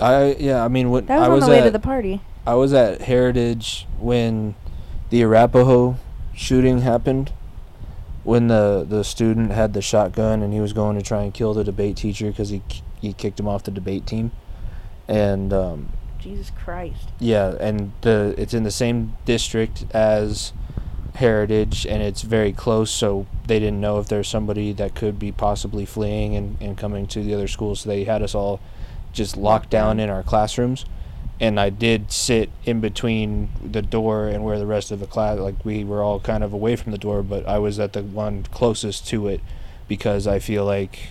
I yeah, I mean when That was I on was the way to the party. I was at Heritage when the Arapahoe shooting happened. When the the student had the shotgun and he was going to try and kill the debate teacher because he he kicked him off the debate team, and um, Jesus Christ. yeah, and the it's in the same district as Heritage, and it's very close. So they didn't know if there's somebody that could be possibly fleeing and, and coming to the other school. So they had us all just locked down in our classrooms. And I did sit in between the door and where the rest of the class, like we were all kind of away from the door, but I was at the one closest to it because I feel like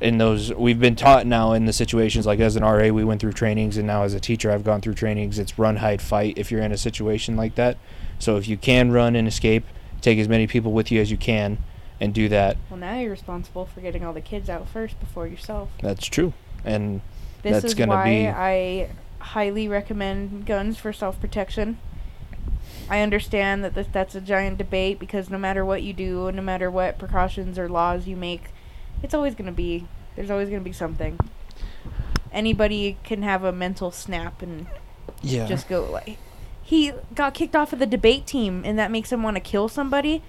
in those we've been taught now in the situations like as an RA we went through trainings and now as a teacher I've gone through trainings it's run hide fight if you're in a situation like that so if you can run and escape take as many people with you as you can and do that Well, now you're responsible for getting all the kids out first before yourself. that's true and This That's is gonna why be- I highly recommend guns for self protection. I understand that this, that's a giant debate because no matter what you do, no matter what precautions or laws you make, it's always going to be there's always going to be something. Anybody can have a mental snap and yeah just go like he got kicked off of the debate team and that makes him want to kill somebody.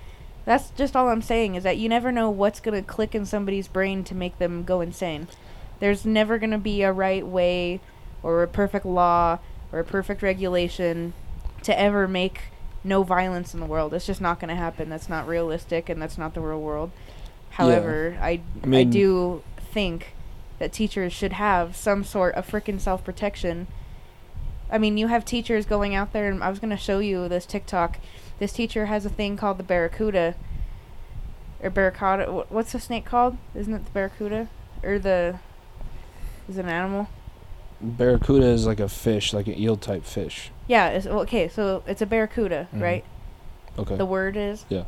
That's just all I'm saying is that you never know what's going to click in somebody's brain to make them go insane. There's never going to be a right way or a perfect law or a perfect regulation to ever make no violence in the world. It's just not going to happen. That's not realistic, and that's not the real world. However, I I I mean- do think that teachers should have some sort of freaking self protection. I mean, you have teachers going out there, and I was going to show you this TikTok. This teacher has a thing called the barracuda. Or barracuda. What's the snake called? Isn't it the barracuda? Or the. Is it an animal? Barracuda is like a fish, like an eel type fish. Yeah, it's, okay, so it's a barracuda, Mhm. right? Okay. The word is? Yeah.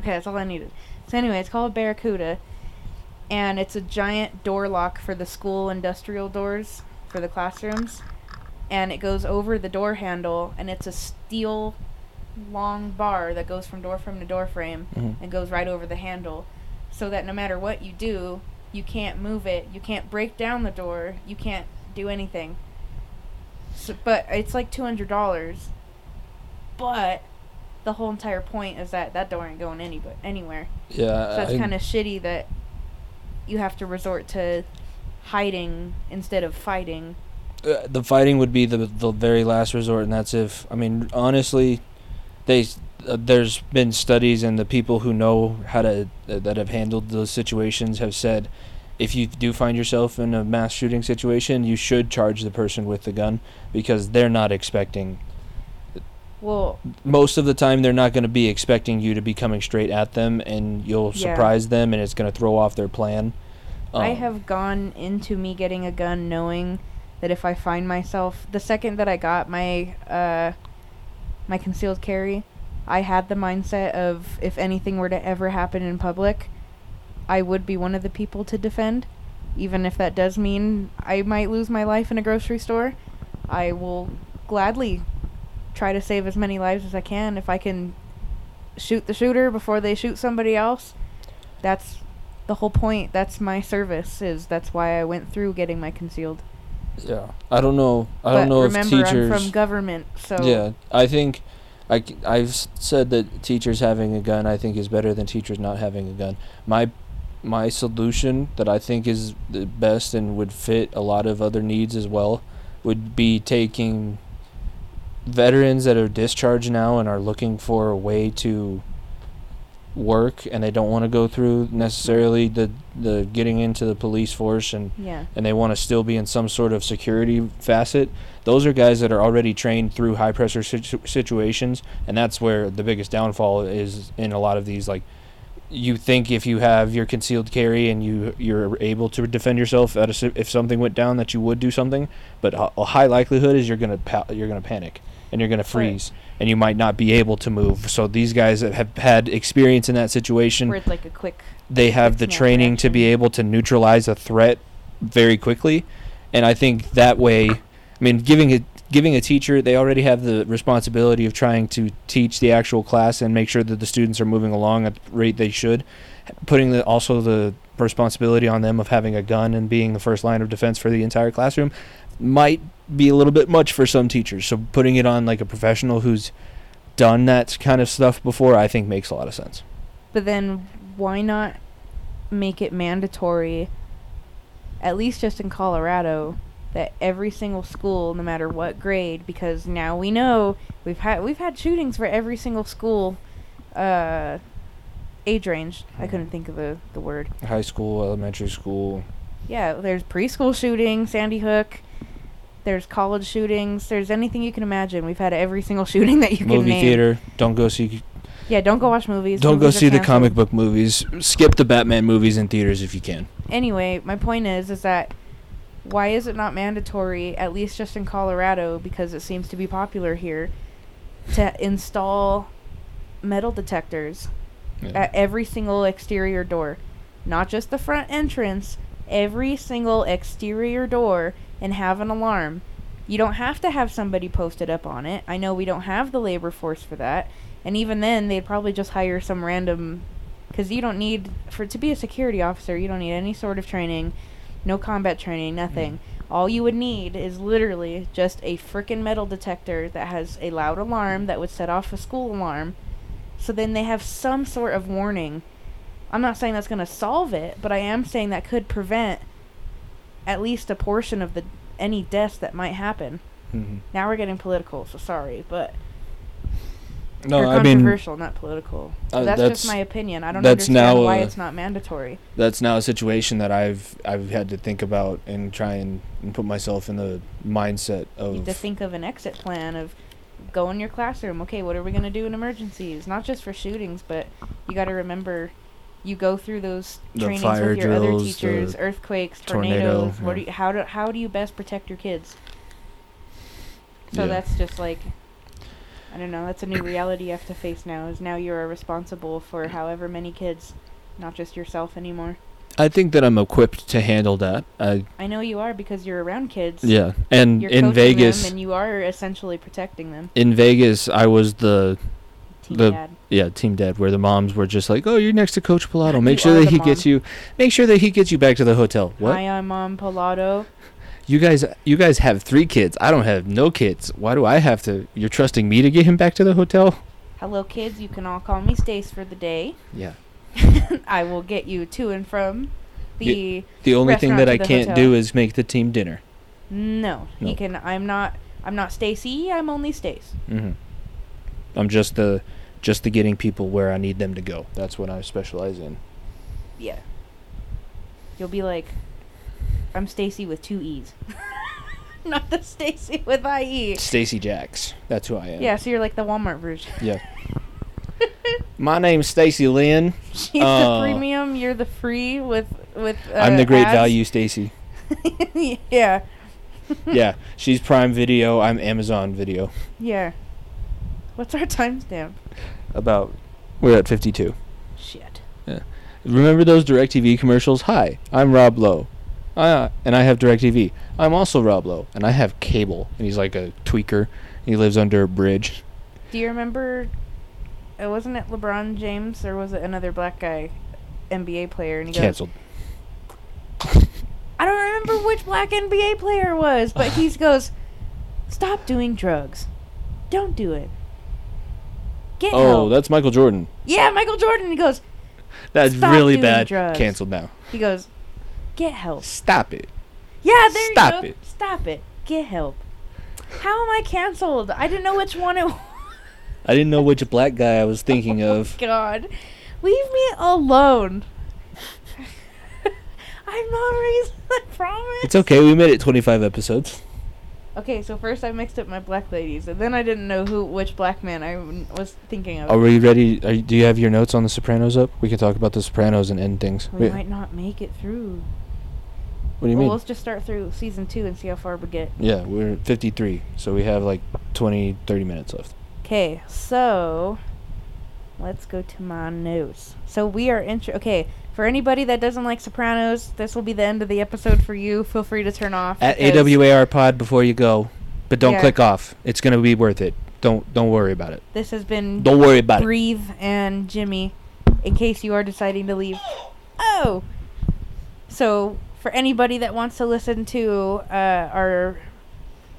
Okay, that's all I needed. So anyway, it's called a barracuda, and it's a giant door lock for the school industrial doors for the classrooms, and it goes over the door handle, and it's a steel long bar that goes from door frame to door frame Mhm. and goes right over the handle, so that no matter what you do, you can't move it, you can't break down the door, you can't do anything. So, but it's like two hundred dollars. But the whole entire point is that that door ain't going any anywhere. Yeah. So that's kind of shitty that you have to resort to hiding instead of fighting. uh, the fighting would be the the very last resort, and that's if I mean honestly, they uh, there's been studies and the people who know how to uh, that have handled those situations have said if you do find yourself in a mass shooting situation, you should charge the person with the gun because they're not expecting. Well, Most of the time, they're not going to be expecting you to be coming straight at them, and you'll Yeah. surprise them, and it's going to throw off their plan. I Um, have gone into me getting a gun knowing that if I find myself the second that I got my uh my concealed carry, I had the mindset of if anything were to ever happen in public, I would be one of the people to defend, even if that does mean I might lose my life in a grocery store. I will gladly try to save as many lives as I can if I can shoot the shooter before they shoot somebody else. That's the whole point. That's my service. Is that's why I went through getting my concealed. Yeah, I don't know. I but don't know remember, if teachers. I'm from government, so Yeah, I think I have said that teachers having a gun I think is better than teachers not having a gun. My my solution that I think is the best and would fit a lot of other needs as well would be taking veterans that are discharged now and are looking for a way to work and they don't want to go through necessarily the the getting into the police force and yeah, and they want to still be in some sort of security facet, those are guys that are already trained through high pressure situ- situations, and that's where the biggest downfall is in a lot of these. Like, you think if you have your concealed carry and you you're able to defend yourself at a, si- if something went down that you would do something, but a, a high likelihood is you're gonna pa- you're gonna panic and you're gonna freeze and you might not be able to move. So these guys that have had experience in that situation where it's like a quick. they have the training to be able to neutralize a threat very quickly and i think that way i mean giving a giving a teacher they already have the responsibility of trying to teach the actual class and make sure that the students are moving along at the rate they should putting the also the responsibility on them of having a gun and being the first line of defense for the entire classroom might be a little bit much for some teachers so putting it on like a professional who's done that kind of stuff before i think makes a lot of sense But then why not make it mandatory, at least just in Colorado, that every single school, no matter what grade, because now we know we've had we've had shootings for every single school, uh, age range. I couldn't think of the the word. high school elementary school Yeah, there's preschool shooting, Sandy Hook. There's college shootings. There's anything you can imagine. We've had every single shooting that you can movie name. theater. Don't go see. Yeah, don't go watch movies. Don't go Movies are see the comic book movies. Skip the Batman movies in theaters if you can. Anyway, my point is, is that why is it not mandatory, at least just in Colorado, because it seems to be popular here, to install metal detectors at every single exterior door, not just the front entrance, every single exterior door, and have an alarm. You don't have to have somebody posted up on it. I know we don't have the labor force for that, and even then, they'd probably just hire some random. Because you don't need for to be a security officer, you don't need any sort of training, no combat training, mm-hmm. nothing. All you would need is literally just a frickin' metal detector that has a loud alarm that would set off a school alarm. So then they have some sort of warning. I'm not saying that's going to solve it, but I am saying that could prevent at least a portion of the any deaths that might happen. Mhm. Now we're getting political, so sorry, but No, I mean controversial, not political. uh, that's, that's- just my opinion. I don't understand now, why uh, it's not mandatory. that's now a situation that I've I've had to think about and try and, and put myself in the mindset You of have to think of an exit plan of go in your classroom. Okay, what are we gonna do in emergencies? Not just for shootings, but you got to remember. You go through those The trainings with your other teachers, earthquakes, tornado, tornadoes. What yeah. do you, how do how do you best protect your kids? So Yeah. that's just like I don't know, that's a new reality you have to face now is now you're responsible for however many kids, not just yourself anymore. I think that I'm equipped to handle that. I I know you are because you're around kids. yeah, and You're in Vegas, them and you are essentially protecting them. in Vegas, I was the Team The- dad. Yeah team dad where the moms were just like, oh, you're next to Coach Pilato. You Make sure that he gets you. Make sure that he gets you back to the hotel. What? Hi, I'm Mom Pilato. You guys, you guys have three kids. I don't have no kids. Why do I have to? You're trusting me to get him back to the hotel? Hello, kids. You can all call me Stace for the day. Yeah. I will get you to and from the. The only thing that I can't hotel. do is make the team dinner. No, he can. I'm not. I'm not Stacy. I'm only Stace. hmm I'm just the, just the getting people where I need them to go. That's what I specialize in. Yeah. You'll be like, I'm Stacy with two E's. not the Stacy with IE. Stacy Jacks. That's who I am. Yeah, so you're like the Walmart version. Yeah. My name's Stacy Lynn. She's Uh, the premium. You're the free with with. Uh, I'm the great ads. value Stacy. yeah, yeah, she's Prime Video. I'm Amazon Video. yeah. What's our timestamp? About we're at 52. Shit. Yeah. Remember those DirecTV commercials? Hi, I'm Rob Lowe. Uh, and I have DirecTV. I'm also Rob Lowe, and I have cable. And he's like a tweaker. He lives under a bridge. Do you remember? Uh, wasn't it LeBron James or was it another black guy, NBA player? And he goes, Cancelled. I don't remember which black NBA player it was, but he goes, "Stop doing drugs. Don't do it. Get Oh, help." that's Michael Jordan. yeah, Michael Jordan. He goes, That's Stop really doing bad. drugs. Cancelled now. he goes, get help. Stop it. Yeah, there Stop you go. it. Stop it. Get help. How am I canceled? I didn't know which one it was. I didn't know which black guy I was thinking oh of. Oh god, leave me alone. I'm not racist. I promise. It's okay. We made it 25 episodes. Okay, so first I mixed up my black ladies, and then I didn't know who which black man I w- was thinking of. Are we ready? Are you, do you have your notes on The Sopranos up? We can talk about The Sopranos and end things. we Wait, might not make it through. what do you well, mean? let's just start through season two and see how far we get. Yeah, we're at 53, so we have like 20, 30 minutes left. Okay, so let's go to my notes. So we are intro. Okay, for anybody that doesn't like Sopranos, this will be the end of the episode for you. Feel free to turn off. At AWAR Pod before you go, but don't Yeah. click off. It's gonna be worth it. Don't don't worry about it. This has been Don't worry about it. Breathe and Jimmy, in case you are deciding to leave. Oh! So, for anybody that wants to listen to uh, our.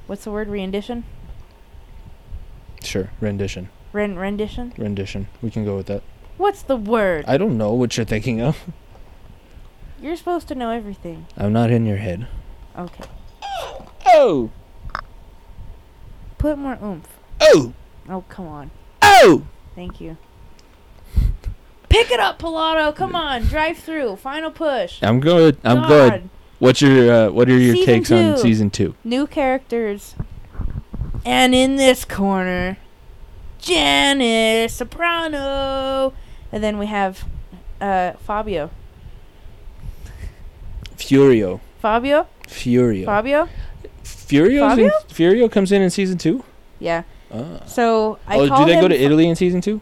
What's the word? Rendition? Sure, rendition, Ren- rendition? rendition. We can go with that. What's the word? I don't know what you're thinking of. You're supposed to know everything. I'm not in your head. Okay. Oh, Put more oomph. oh, Oh, come on. oh. Thank you. Pick it up, Pilato. Come on. Drive through. Final push. I'm good. I'm God. good. What's your uh, what are your Season takes on two. season two? New characters. And in this corner, Janice Soprano. And then we have uh, Fabio. Furio, Fabio? Furio, Fabio? Furio's in? Furio comes in in season two. Yeah. Ah. So I oh, do they go to Italy in season two?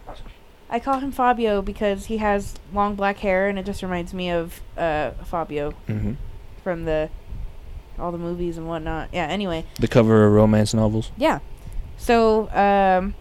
I call him Fabio because he has long black hair and it just reminds me of uh, Fabio Mm-hmm. from the all the movies and whatnot. Yeah, anyway. The cover of romance novels. Yeah. So, um,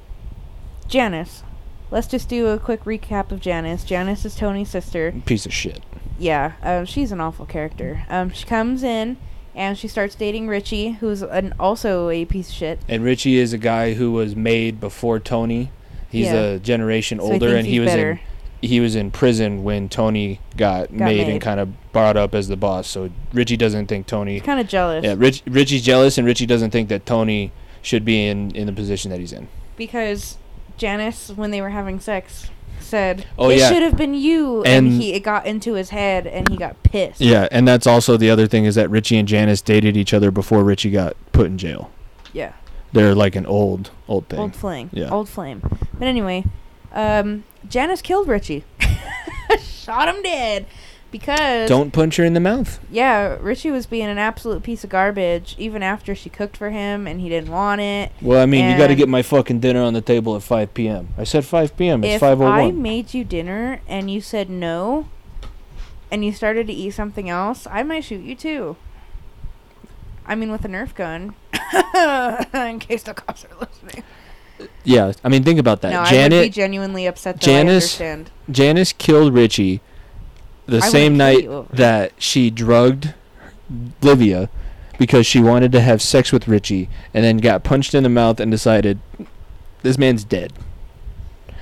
Janice. Let's just do a quick recap of Janice. Janice is Tony's sister. Piece of shit. Yeah, um, she's an awful character. Um, she comes in and she starts dating Richie, who's an, also a piece of shit. And Richie is a guy who was made before Tony. He's Yeah. a generation So older, and he was better. in he was in prison when Tony got, Got made, made. and kind of brought up as the boss. So Richie doesn't think Tony. He's kind of jealous Yeah, Rich, Richie's jealous, and Richie doesn't think that Tony should be in in the position that he's in. because Janice, when they were having sex, said, Oh, "It yeah. should have been you," and, And- he it got into his head, and he got pissed. Yeah, and that's also the other thing is that Richie and Janice dated each other before Richie got put in jail. Yeah. They're like an old, old thing. Old flame. Yeah. Old flame. But anyway, um, Janice killed Richie. Shot him dead. Because Don't punch her in the mouth. yeah, Richie was being an absolute piece of garbage even after she cooked for him and he didn't want it. Well, I mean, you got to get my fucking dinner on the table at 5 p.m. I said 5 p.m. It's if oh I 5:01. made you dinner and you said no and you started to eat something else, I might shoot you too. I mean with a Nerf gun. in case the cops are listening. Yeah, I mean, think about that. no, I would be Janet, genuinely upset that Janice- I understand. Janice killed Richie the I same night you over it. that she drugged Livia because she wanted to have sex with Richie and then got punched in the mouth and decided this man's dead.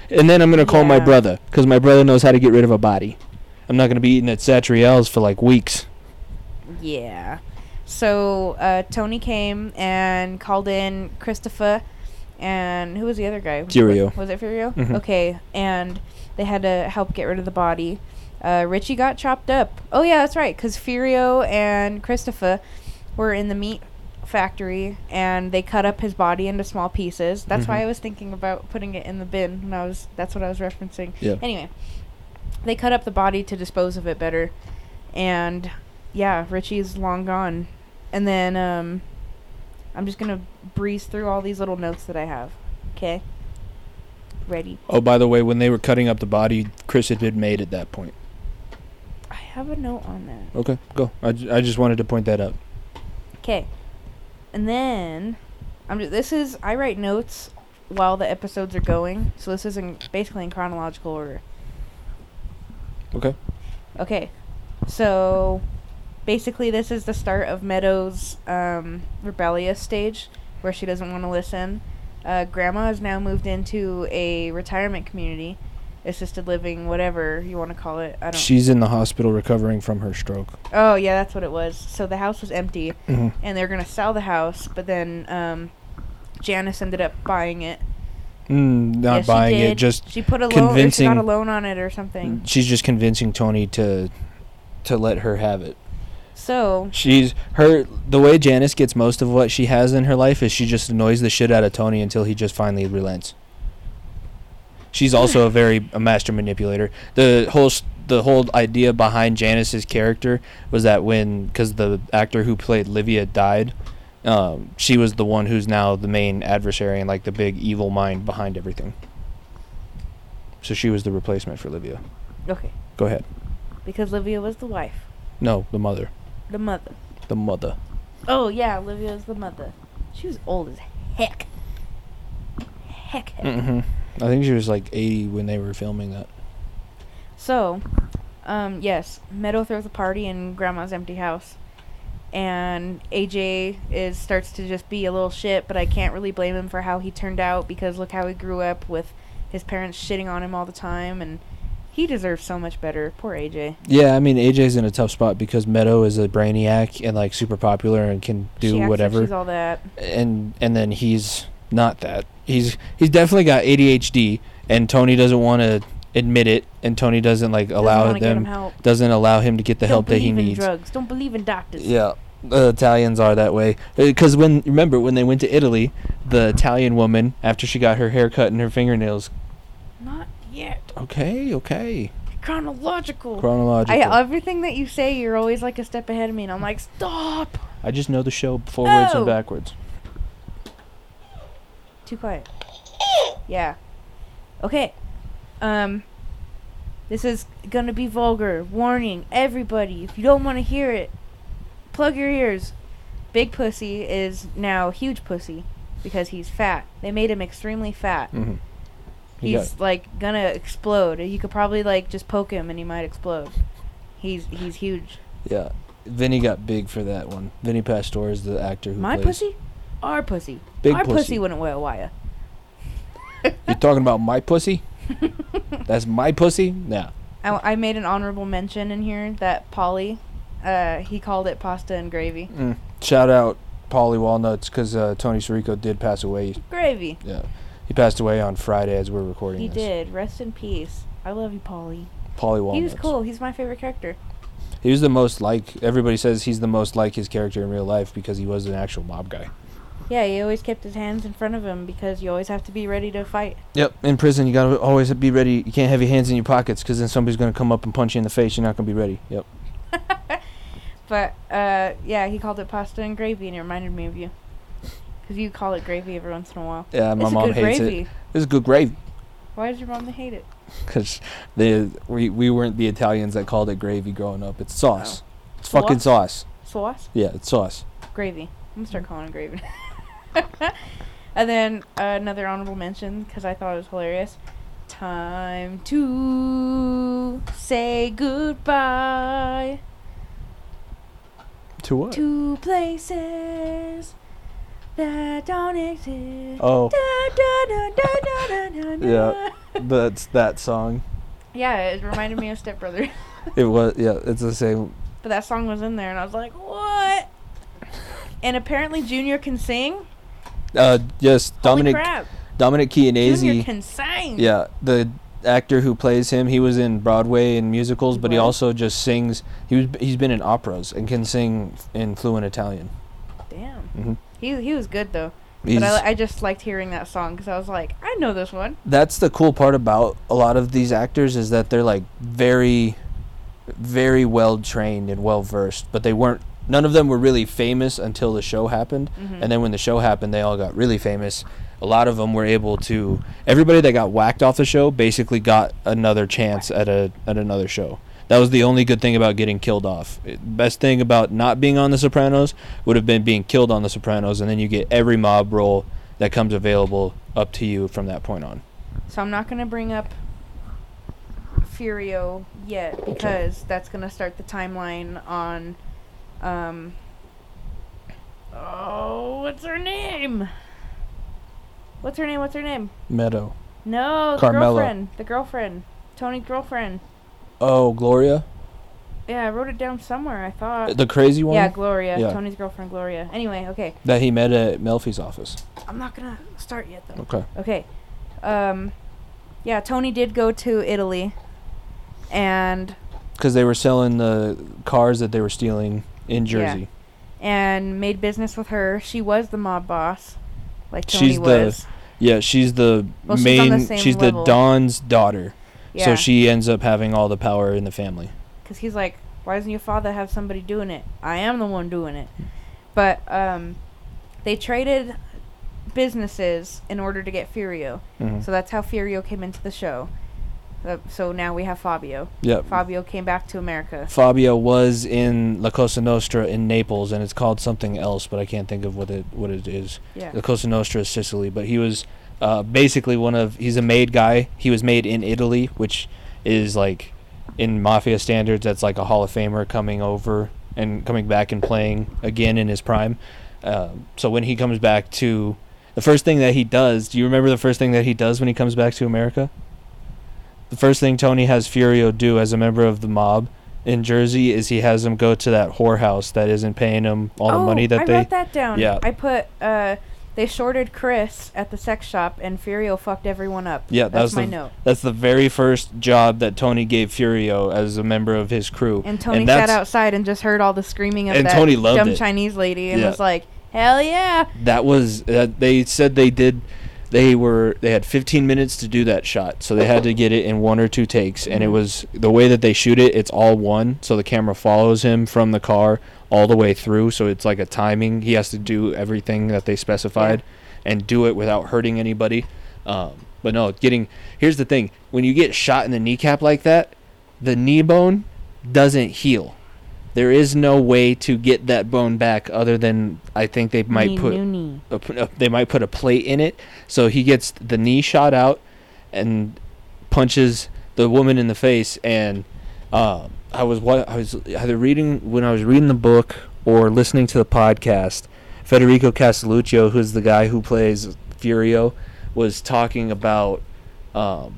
And then I'm going to call my brother because my brother knows how to get rid of a body. I'm not going to be eating at Satriale's for like weeks. Yeah. So uh, Tony came and called in Christopher, and who was the other guy? Furio. Was it Furio? Mhm. Okay, and they had to help get rid of the body. Uh, Richie got chopped up. Oh yeah, that's right, because Furio and Christopher were in the meat factory, and they cut up his body into small pieces. That's why Mhm. I was thinking about putting it in the bin. When I was, that's what I was referencing. Yeah. Anyway, they cut up the body to dispose of it better, and yeah, Richie's long gone. And then um, I'm just gonna breeze through all these little notes that I have. Okay. Ready. Oh, by the way, when they were cutting up the body, Chris had been made at that point. I have a note on that. Okay, go. I, I just wanted to point that out. Okay. And then I'm ju- this is I write notes while the episodes are going, so this is in basically in chronological order. Okay. Okay. So basically this is the start of Meadows' um, rebellious stage where she doesn't want to listen. Uh, grandma has now moved into a retirement community, assisted living, whatever you want to call it. I don't. She's in the hospital recovering from her stroke. oh yeah, that's what it was. So the house was empty, Mm-hmm. and they're gonna sell the house, but then um, Janice ended up buying it. Mm, not Yeah, buying it, just She put a loan. She got a loan on it or something. she's just convincing Tony to to let her have it. So She's her the way Janice gets most of what she has in her life is she just annoys the shit out of Tony until he just finally relents. She's also a very a master manipulator. The whole the whole idea behind Janice's character was that when because the actor who played Livia died, um, she was the one who's now the main adversary and like the big evil mind behind everything. So she was the replacement for Livia. okay, Go ahead. because Livia was the wife, No, the mother. the mother. The mother. Oh yeah, Livia was the mother. She was old as heck. Heck, heck. Mm-hmm. I think she was like 80 when they were filming that. So, um, yes, Meadow throws a party in Grandma's empty house, and AJ is starts to just be a little shit. But I can't really blame him for how he turned out because look how he grew up with his parents shitting on him all the time, and he deserves so much better. Poor AJ. Yeah, I mean AJ's in a tough spot because Meadow is a brainiac and like super popular and can do acts like whatever. she's all that. and and then he's not that. He's he's definitely got ADHD and Tony doesn't want to admit it and Tony doesn't like Doesn't allow him them doesn't allow him to get the Don't help that he believe in needs. drugs. Don't believe in doctors. Yeah. The Italians are that way. Uh, because when remember when they went to Italy, the Italian woman after she got her hair cut and her fingernails. Not yet. Okay, okay. Chronological. Chronological. I, everything that you say, you're always like a step ahead of me, and I'm like, stop. I just know the show forwards Oh. and backwards. Too quiet. Yeah. Okay. Um. This is gonna be vulgar. Warning, everybody. If you don't want to hear it, plug your ears. Big Pussy is now huge pussy because he's fat. They made him extremely fat. Mm-hmm. He He's like gonna explode. You could probably like just poke him and he might explode. He's he's huge. Yeah. Vinny got big for that one. Vinny Pastore is the actor who My plays. pussy? Our pussy. Big Our pussy. pussy wouldn't wear a wire. You're talking about my pussy? That's my pussy? Yeah. I, I made an honorable mention in here that Paulie, uh, he called it pasta and gravy. Mm. Shout out Paulie Walnuts because uh, Tony Sirico did pass away. Gravy. Yeah. He passed away on Friday as we're recording He this. did. Rest in peace. I love you, Paulie. Paulie He Walnuts. was cool. He's my favorite character. He was the most like everybody says he's the most like his character in real life because he was an actual mob guy. Yeah, he always kept his hands in front of him because you always have to be ready to fight. Yep. In prison, you gotta always be ready. You can't have your hands in your pockets because then somebody's gonna come up and punch you in the face. You're not gonna be ready. Yep. But uh, yeah, he called it pasta and gravy, and it reminded me of you. Because you call it gravy every once in a while. Yeah, my it's mom hates gravy. it. It's good gravy Why does your mom hate it? because they we we weren't the Italians that called it gravy growing up. It's sauce. Oh. It's fucking sauce. Sauce? Yeah, it's sauce. Gravy. I'm gonna start calling it gravy. and then uh, another honorable mention because I thought it was hilarious. Time to say goodbye To what? to places that don't exist. Oh, Da, da, da, Yeah. that's that song. Yeah, it reminded me of Step Brother. It was yeah. It's the same. but that song was in there, and I was like, what? And apparently, Junior can sing. Uh, yes, Holy Dominic crap! Dominic Chianese. can sing. Yeah, the actor who plays him, he was in Broadway and musicals, but he also just sings. He was he's been in operas and can sing in fluent Italian. Damn. hmm He he was good though. He's, But I, I just liked hearing that song because I was like, I know this one. that's the cool part about a lot of these actors is that they're like very, very well trained and well versed, but they weren't. None of them were really famous until the show happened, Mhm. and then when the show happened, they all got really famous. A lot of them were able to. Everybody that got whacked off the show basically got another chance at a at another show. That was the only good thing about getting killed off. Best thing about not being on The Sopranos would have been being killed on The Sopranos, and then you get every mob role that comes available up to you from that point on. So I'm not gonna bring up Furio yet because that's gonna start the timeline on. Um. Oh, what's her name? What's her name? What's her name? Meadow. No, the Carmela. girlfriend. The girlfriend. Tony's girlfriend. Oh, Gloria, Yeah, I wrote it down somewhere. I thought. the crazy one Yeah, Gloria. Yeah. Tony's girlfriend, Gloria. Anyway, okay. that he met at Melfi's office. I'm not gonna start yet though. Okay. Okay. Um, yeah, Tony did go to Italy, and Because they were selling the cars that they were stealing in Yeah. Jersey. and made business with her. She was the mob boss, like Tony She's the was. Yeah, she's the Well, she's on the main. she's the Don's daughter, Yeah. so she ends up having all the power in the family. because he's like, why doesn't your father have somebody doing it? I am the one doing it. But um, they traded businesses in order to get Furio. Mhm. So that's how Furio came into the show. Uh, so now we have Fabio. Yep. Fabio came back to America. Fabio was in La Cosa Nostra in Naples, and it's called something else, but I can't think of what it what it is. Yeah. La Cosa Nostra is Sicily, but he was uh, basically one of he's a made guy. He was made in Italy, which is like in mafia standards, that's like a Hall of Famer coming over and coming back and playing again in his prime. Uh, so when he comes back to the first thing that he does, do you remember the first thing that he does when he comes back to America? The first thing Tony has Furio do as a member of the mob in Jersey is he has him go to that whorehouse that isn't paying him all the oh, money that I they wrote that down. Yeah. I put uh, they shorted Chris at the sex shop, and Furio fucked everyone up. Yeah, that that's was my the- note. That's the very first job that Tony gave Furio as a member of his crew. And Tony that's- sat outside and just heard all the screaming of And that Tony loved dumb it. Chinese lady, and Yeah. was like, "Hell yeah!" That was uh, they said they did. They were they had 15 minutes to do that shot, so they had to get it in one or two takes. And it Mhm. was the way that they shoot it. It's all one, so the camera follows him from the car all the way through. So it's like a timing. He has to do everything that they specified, and do it without hurting anybody. Um, but no, getting here's the thing: when you get shot in the kneecap like that, the knee bone doesn't heal. There is no way to get that bone back other than I think they might Knee, put knee. a, a- they might put a plate in it so he gets the knee shot out and punches the woman in the face and uh, I was what I was either reading when I was reading the book or listening to the podcast Federico Castelluccio who's the guy who plays Furio was talking about um,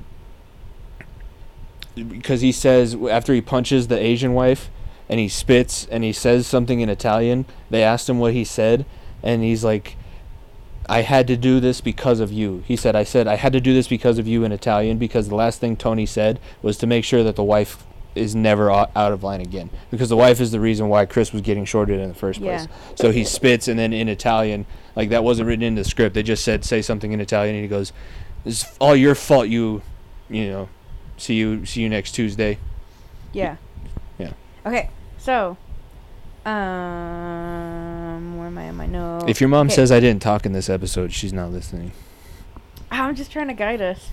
because he says after he punches the Asian wife and he spits and he says something in Italian. They asked him what he said, and he's like, I had to do this because of you. He said, I said, I had to do this because of you in Italian because the last thing Tony said was to make sure that the wife is never out of line again. Because the wife is the reason why Chris was getting shorted in the first place. Yeah. So he spits and then in Italian, like that wasn't written in the script. They just said, say something in Italian and he goes, It's all your fault, you, you know, see you, see you next Tuesday. Yeah. Okay. So, um, where am I on my notes? If your mom Okay. says I didn't talk in this episode, she's not listening. I'm just trying to guide us.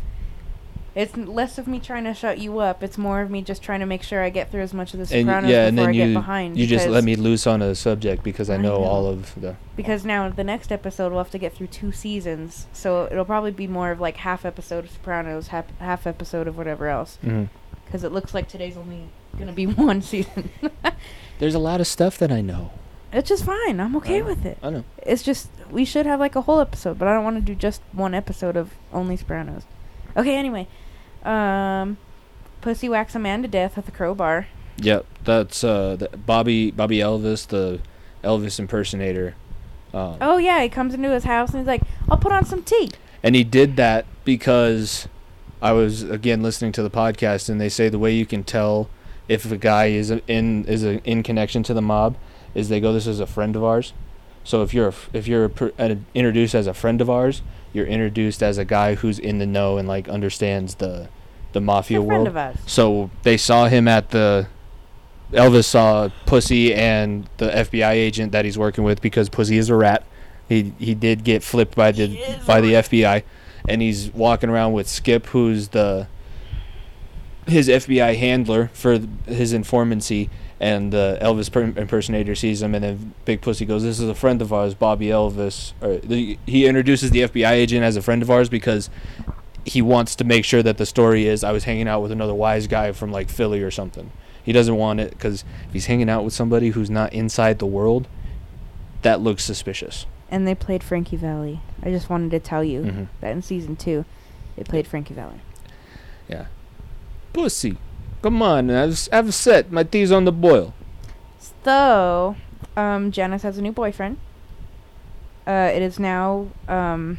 It's less of me trying to shut you up. It's more of me just trying to make sure I get through as much of the And Sopranos yeah, and before then I get you behind. you just let me loose on a subject because I I know, know. all of the. Because now the next episode we'll have to get through two seasons, so it'll probably be more of like half episode of Sopranos, half half episode of whatever else. Mhm. Because it looks like today's only gonna be one season. There's a lot of stuff that I know. it's just fine. I'm okay with it. I know. It's just we should have like a whole episode, but I don't want to do just one episode of only Sopranos. Okay, anyway, um, Pussy whacks a man to death with a crowbar. Yep, that's uh, the Bobby Bobby Elvis, the Elvis impersonator. Um, Oh yeah, he comes into his house and he's like, "I'll put on some tea." And he did that because I was again listening to the podcast, and they say the way you can tell if a guy is in is a, in connection to the mob is they go, "This is a friend of ours." So if you're if you're introduced as a friend of ours, you're introduced as a guy who's in the know and like understands the the mafia world. So they saw him at the. Elvis saw Pussy and the FBI agent that he's working with because Pussy is a rat. He he did get flipped by the by the. FBI, and he's walking around with Skip, who's the his FBI handler for his informancy. And the Elvis per- impersonator sees him, and then Big Pussy goes, "This is a friend of ours, Bobby Elvis." Or the, he introduces the FBI agent as a friend of ours because he wants to make sure that the story is I was hanging out with another wise guy from like Philly or something. He doesn't want it because if he's hanging out with somebody who's not inside the world, that looks suspicious. And they played Frankie Valli. I just wanted to tell you Mhm. that in season two, they played Frankie Valli. Yeah. Pussy, come on, I've, set my tea's on the boil. So, um, Janice has a new boyfriend. Uh, it is now, um,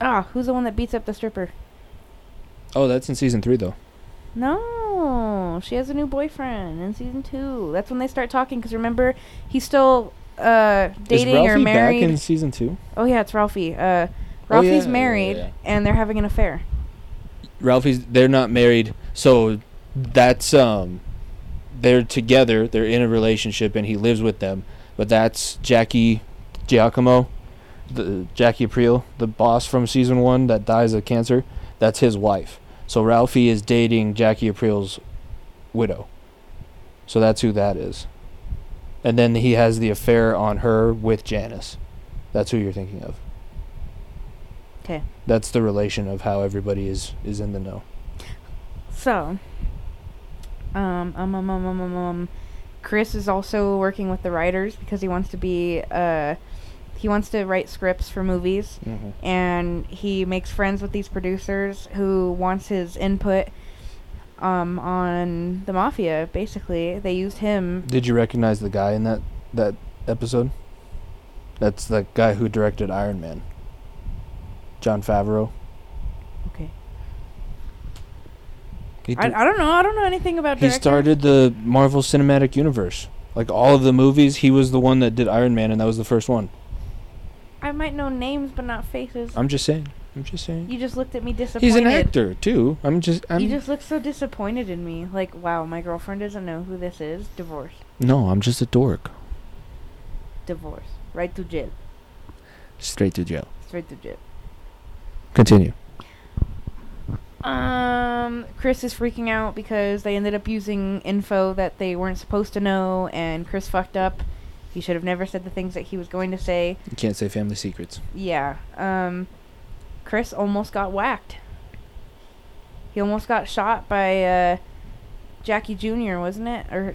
ah, who's the one that beats up the stripper? Oh, that's in season three though. No, she has a new boyfriend in season two. That's when they start talking. Cause remember, he's still uh dating is Ralphie or married. back in season two? oh yeah, it's Ralphie. Uh, Oh, yeah, Ralphie's yeah, married yeah. and they're having an affair. Ralphie's they're not married, so that's um they're together, they're in a relationship and he lives with them. But that's Jackie Giacomo, the Jackie Aprile, the boss from season 1 that dies of cancer. That's his wife. So Ralphie is dating Jackie Aprile's widow. So that's who that is. And then he has the affair on her with Janice. That's who you're thinking of. Okay. That's the relation of how everybody is is in the know. So, um, um, um, um, um, um, um, Chris is also working with the writers because he wants to be, uh, he wants to write scripts for movies, Mm-hmm. and he makes friends with these producers who wants his input, um, on the mafia. Basically, they used him. Did you recognize the guy in that that episode? That's the guy who directed Iron Man. Jon Favreau. Okay. I, I don't know. I don't know anything about. he started the Marvel Cinematic Universe. Like all of the movies, he was the one that did Iron Man, and that was the first one. I might know names, but not faces. I'm just saying. I'm just saying. you just looked at me disappointed. He's an actor too. I'm just. I'm you just look so disappointed in me. Like, wow, my girlfriend doesn't know who this is. Divorce. no. I'm just a dork. Divorce. Right to jail. Straight to jail. Straight to jail. Continue. Um, Chris is freaking out because they ended up using info that they weren't supposed to know, and Chris fucked up. He should have never said the things that he was going to say. You can't say family secrets. Yeah. Um, Chris almost got whacked. He almost got shot by uh, Jackie Jr. Wasn't it? Or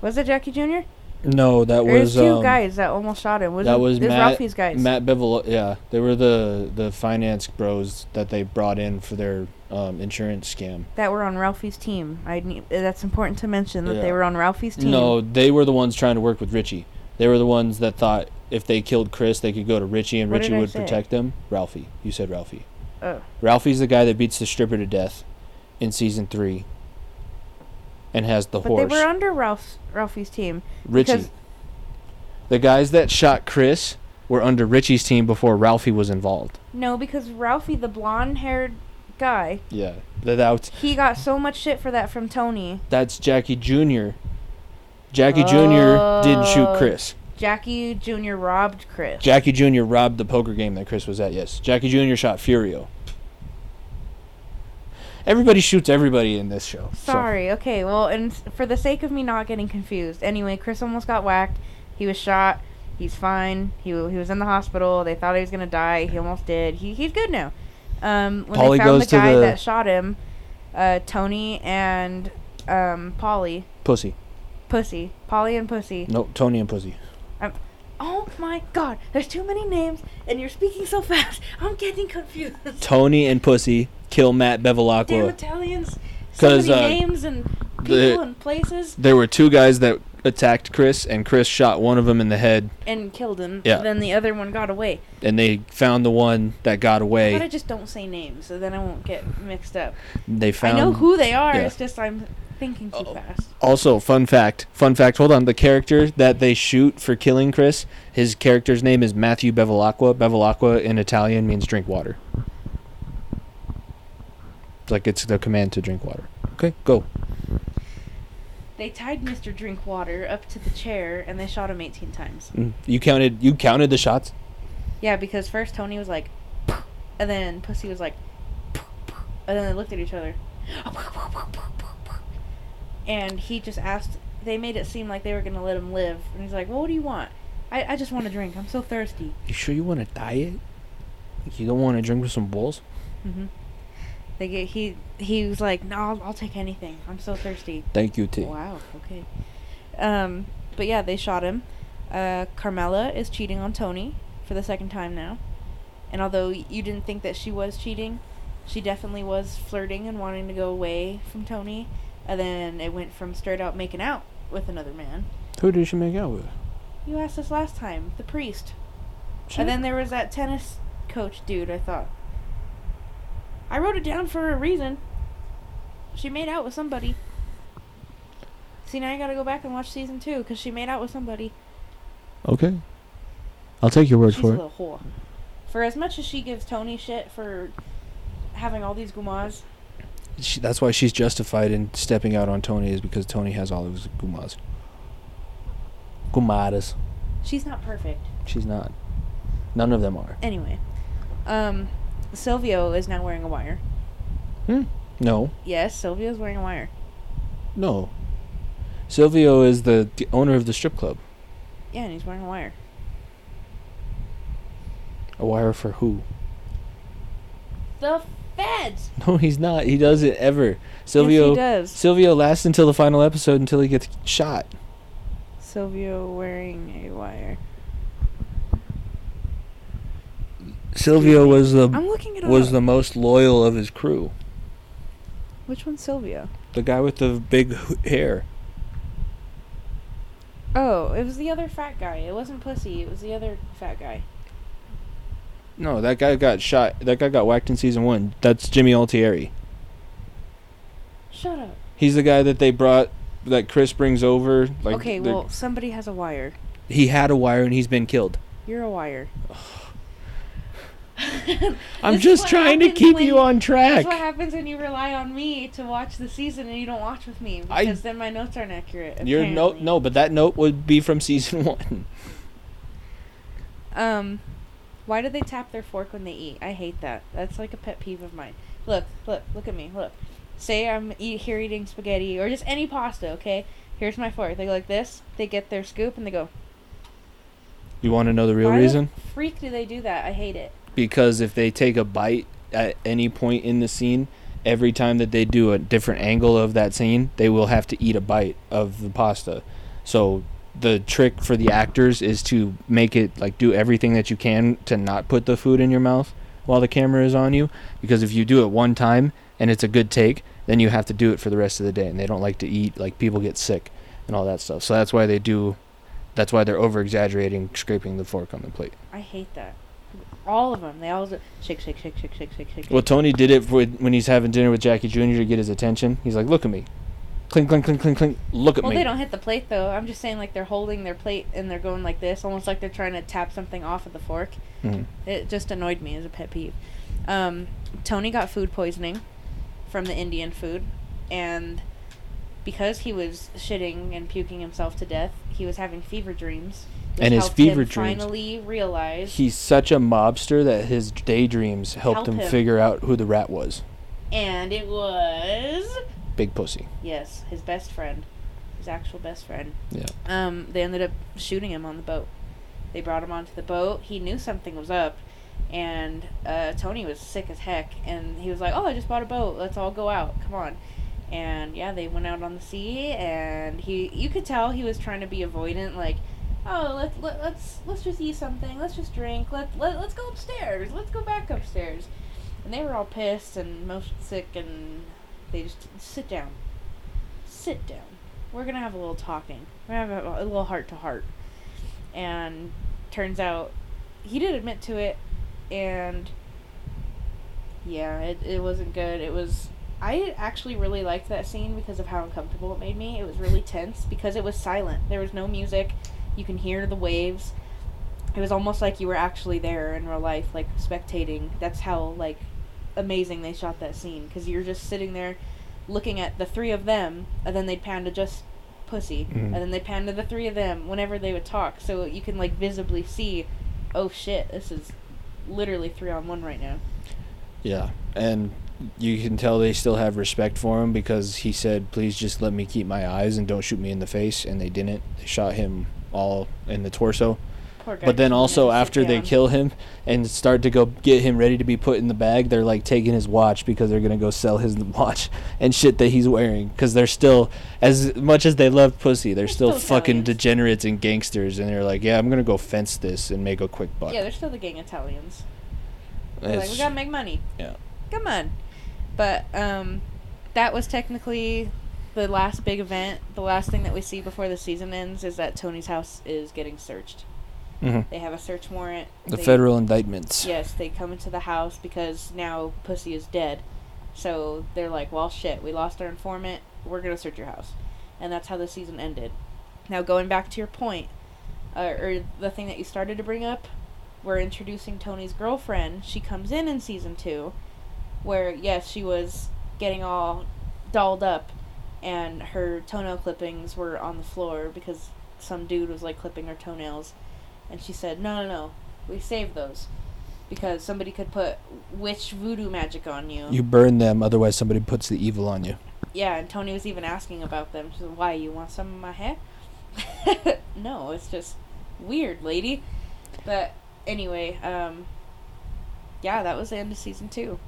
was it Jackie Jr.? No, that Or was was two um, guys that almost shot him. Was that it, was it was Matt- Ralphie's guys. Matt Bevel, yeah, they were the the finance bros that they brought in for their um, insurance scam. that were on Ralphie's team. I need, that's important to mention that Yeah. they were on Ralphie's team. No, they were the ones trying to work with Richie. They were the ones that thought if they killed Chris, they could go to Richie and What Richie would say? protect them. Ralphie, you said Ralphie. Oh. Ralphie's the guy that beats the stripper to death in season three, and has the But horse. they were under Ralph's Ralphie's team. Richie. The guys that shot Chris were under Richie's team before Ralphie was involved. No, because Ralphie, the blonde-haired guy, Yeah, that's he got so much shit for that from Tony. that's Jackie Jr. Jackie Jr. didn't shoot Oh. Chris. Jackie Jr. robbed Chris. Jackie Jr. robbed the poker game that Chris was at. Yes, Jackie Jr. shot Furio. Everybody shoots everybody in this show. so- Sorry. Okay. Well, and for the sake of me not getting confused, anyway, Chris almost got whacked. He was shot. He's fine. He w- he was in the hospital. They thought he was gonna die. He almost did. He he's good now. Um, when Paulie they found the guy the- that shot him, uh, Tony and um, Paulie, Pussy. Pussy, Paulie and Pussy. No, Tony and Pussy. Oh my God! There's too many names, and you're speaking so fast. I'm getting confused. Tony and Pussy kill Matt Bevilacqua. Damn. Italians. So many uh, names and people the- and places. There were two guys that attacked Chris, and Chris shot one of them in the head, and killed him. Yeah. Then the other one got away. and they found the one that got away. But I just don't say names, so then I won't get mixed up. They found. I know who they are. yeah. It's just I'm thinking too fast. Also, fun fact. Fun fact. Hold on. The character that they shoot for killing Chris, his character's name is Matthew Bevilacqua. Bevilacqua in Italian means drink water. It's like it's the command to drink water. Okay, go. They tied Mr. Drinkwater up to the chair and they shot him 18 times. Mm, You counted. You counted the shots. Yeah, because first Tony was like, and then Pussy was like, and then they looked at each other. And he just asked, they made it seem like they were going to let him live. And he's like, well, what do you want? I, I just want a drink. I'm so thirsty. You sure you want to diet? You don't want to drink with some bulls? hmm They get, he he was like, no, I'll, I'll take anything. I'm so thirsty. Thank you, T. Wow. Okay. Um, but yeah, they shot him. Uh, Carmela is cheating on Tony for the second time now, and although you didn't think that she was cheating, she definitely was flirting and wanting to go away from Tony. And then it went from straight out making out with another man. Who did she make out with? You asked us last time, the priest. And then there was that tennis coach dude. I thought. I wrote it down for a reason. She made out with somebody. See, now I gotta go back and watch season two because she made out with somebody. Okay. I'll take your word She's for it. For as much as she gives Tony shit for having all these gumas, She, that's why she's justified in stepping out on Tony is because Tony has all of his gumas. Gumadas. she's not perfect. She's not. None of them are. Anyway, um, Silvio is now wearing a wire. Hmm. No. Yes, Silvio is wearing a wire. No. Silvio is the, the owner of the strip club. Yeah, and he's wearing a wire. A wire for who? The feds. No, he's not. He does it ever. yes, Silvio. he does. Silvio lasts until the final episode until he gets shot. Silvio wearing a wire. Silvio was the I'm looking it was up. the most loyal of his crew. Which one's Silvio? The guy with the big hair. Oh, it was the other fat guy. It wasn't Pussy. It was the other fat guy. No, that guy got shot. That guy got whacked in season one. That's Jimmy Altieri. Shut up. He's the guy that they brought, that Chris brings over. Like okay, well, somebody has a wire. he had a wire and he's been killed. You're a wire. I'm just trying to keep when- you on track. That's what happens when you rely on me to watch the season and you don't watch with me I- because then my notes aren't accurate. Your note, no, but that note would be from season one. Um, why do they tap their fork when they eat? I hate that. That's like a pet peeve of mine. Look, look, look at me. Look. Say I'm eat, here eating spaghetti or just any pasta. Okay, here's my fork. They go like this. They get their scoop and they go. You want to know the real Why reason? The freak, do they do that? I hate it. Because if they take a bite at any point in the scene, every time that they do a different angle of that scene, they will have to eat a bite of the pasta. So the trick for the actors is to make it like do everything that you can to not put the food in your mouth while the camera is on you because if you do it one time and it's a good take, then you have to do it for the rest of the day and they don't like to eat like people get sick and all that stuff. So that's why they do That's why they're over exaggerating, scraping the fork on the plate. I hate that. All of them. They all do- shake, shake, shake, shake, shake, shake, shake. Well, Tony did it with, when he's having dinner with Jackie Jr. to get his attention. He's like, "Look at me, clink, clink, clink, clink, clink. Look at Well, me." Well, they don't hit the plate though. I'm just saying, like they're holding their plate and they're going like this, almost like they're trying to tap something off of the fork. Mhm. It just annoyed me as a pet peeve. Um, Tony got food poisoning from the Indian food, and because he was shitting and puking himself to death, he was having fever dreams. And his fever dreams- finally realized He's such a mobster that his daydreams helped Help him, him. figure out who the rat was. and it was Big pussy. yes, his best friend, his actual best friend. Yeah. Um, they ended up shooting him on the boat. They brought him onto the boat. He knew something was up, and uh, Tony was sick as heck. And he was like, "Oh, I just bought a boat. Let's all go out. Come on." And yeah, they went out on the sea, and he you could tell he was trying to be avoidant, like, "Oh, let's let, let's let's just eat something. Let's just drink. Let, let let's go upstairs. Let's go back upstairs." And they were all pissed and most sick, and they just sit down, sit down. We're gonna have a little talking. We're gonna have a, a little heart to heart. And turns out he did admit to it, and yeah, it it wasn't good. It was. I actually really liked that scene because of how uncomfortable it made me. It was really tense because it was silent. There was no music. You can hear the waves. It was almost like you were actually there in real life, like spectating. That's how like amazing they shot that scene because you're just sitting there looking at the three of them, and then they'd pan to just pussy, Mhm. and then they pan to the three of them whenever they would talk, so you can like visibly see, oh shit, this is literally three on one right now. Yeah, and you can tell they still have respect for him because he said, "Please just let me keep my eyes and don't shoot me in the face," and they didn't. They shot him all in the torso. But then also wanted to sit after they kill him and start to go get him ready to be put in the bag, they're like taking his watch because they're gonna go sell his watch and shit that he's wearing because they're still as much as they love pussy, they're They're still, still fucking Italians. degenerates and gangsters, and they're like, yeah, I'm gonna go fence this and make a quick buck. Yeah, they're still the gang Italians. They're like, we gotta make money. yeah. Come on. But um, that was technically the last big event. The last thing that we see before the season ends is that Tony's house is getting searched. Mhm. They have a search warrant. The They- federal indictments. Yes, they come into the house because now Pussy is dead. So they're like, well, shit, we lost our informant. We're going to search your house. And that's how the season ended. Now, going back to your point, uh, or the thing that you started to bring up, we're introducing Tony's girlfriend. She comes in in season two, where, yes, she was getting all dolled up, and her toenail clippings were on the floor because some dude was like clipping her toenails. And she said, no, no, no, we saved those because somebody could put witch voodoo magic on you. You burn them, otherwise somebody puts the evil on you. Yeah, and Tony was even asking about them. She said, "Why you want some of my hair?" no, it's just weird, lady. But anyway, um, yeah, that was the end of season two.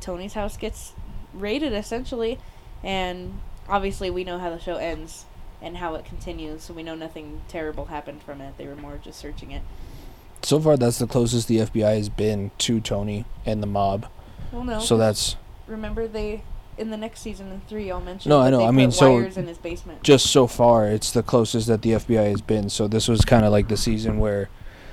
Tony's house gets raided essentially, and obviously we know how the show ends and how it continues, so we know nothing terrible happened from it. They were more just searching it. So far, that's the closest the FBI has been to Tony and the mob. Well, no. So that's remember they in the next season in three, y'all mentioned. No, I know, I mean, so- in his basement. just so far. It's the closest that the FBI has been. So this was kind of like the season where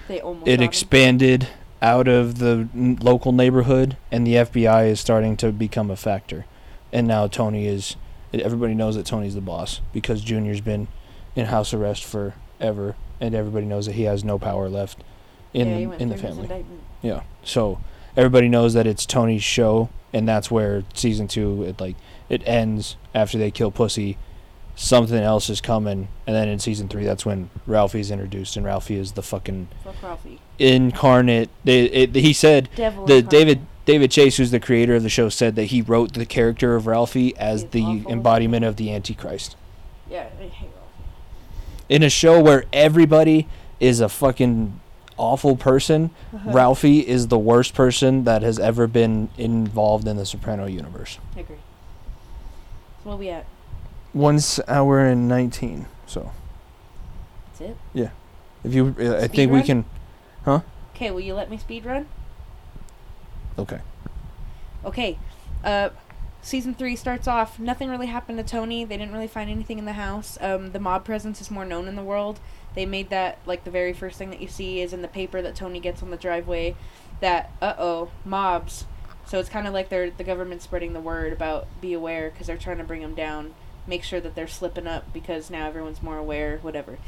They almost. it got him. expanded out of the n- local neighborhood, and the FBI is starting to become a factor. And now Tony is. Everybody knows that Tony's the boss because Junior's been in house arrest forever, and everybody knows that he has no power left in yeah, in the family. Yeah. So everybody knows that it's Tony's show, and that's where season two it like it ends after they kill Pussy. Something else is coming, and then in season three, that's when Ralphie's introduced, and Ralphie is the fucking incarnate. They, it, he said Devil. the incarnate. David David Chase, who's the creator of the show, said that he wrote the character of Ralphie as He's the awful. embodiment of the Antichrist Yeah, I hate Ralphie. in a show where everybody is a fucking awful person. Uh-huh. Ralphie is the worst person that has ever been involved in the Soprano universe. I agree. So what we at? One hour and nineteen. So That's it. Yeah, if you, uh, I Speed think we run? can. Okay, will you let me speed run? Okay. Okay. Uh, season three starts off. Nothing really happened to Tony. They didn't really find anything in the house. Um, the mob presence is more known in the world. They made that like the very first thing that you see is in the paper that Tony gets on the driveway. That uh oh mobs. So it's kind of like they're the government spreading the word about be aware because they're trying to bring them down. Make sure that they're slipping up because now everyone's more aware. Whatever.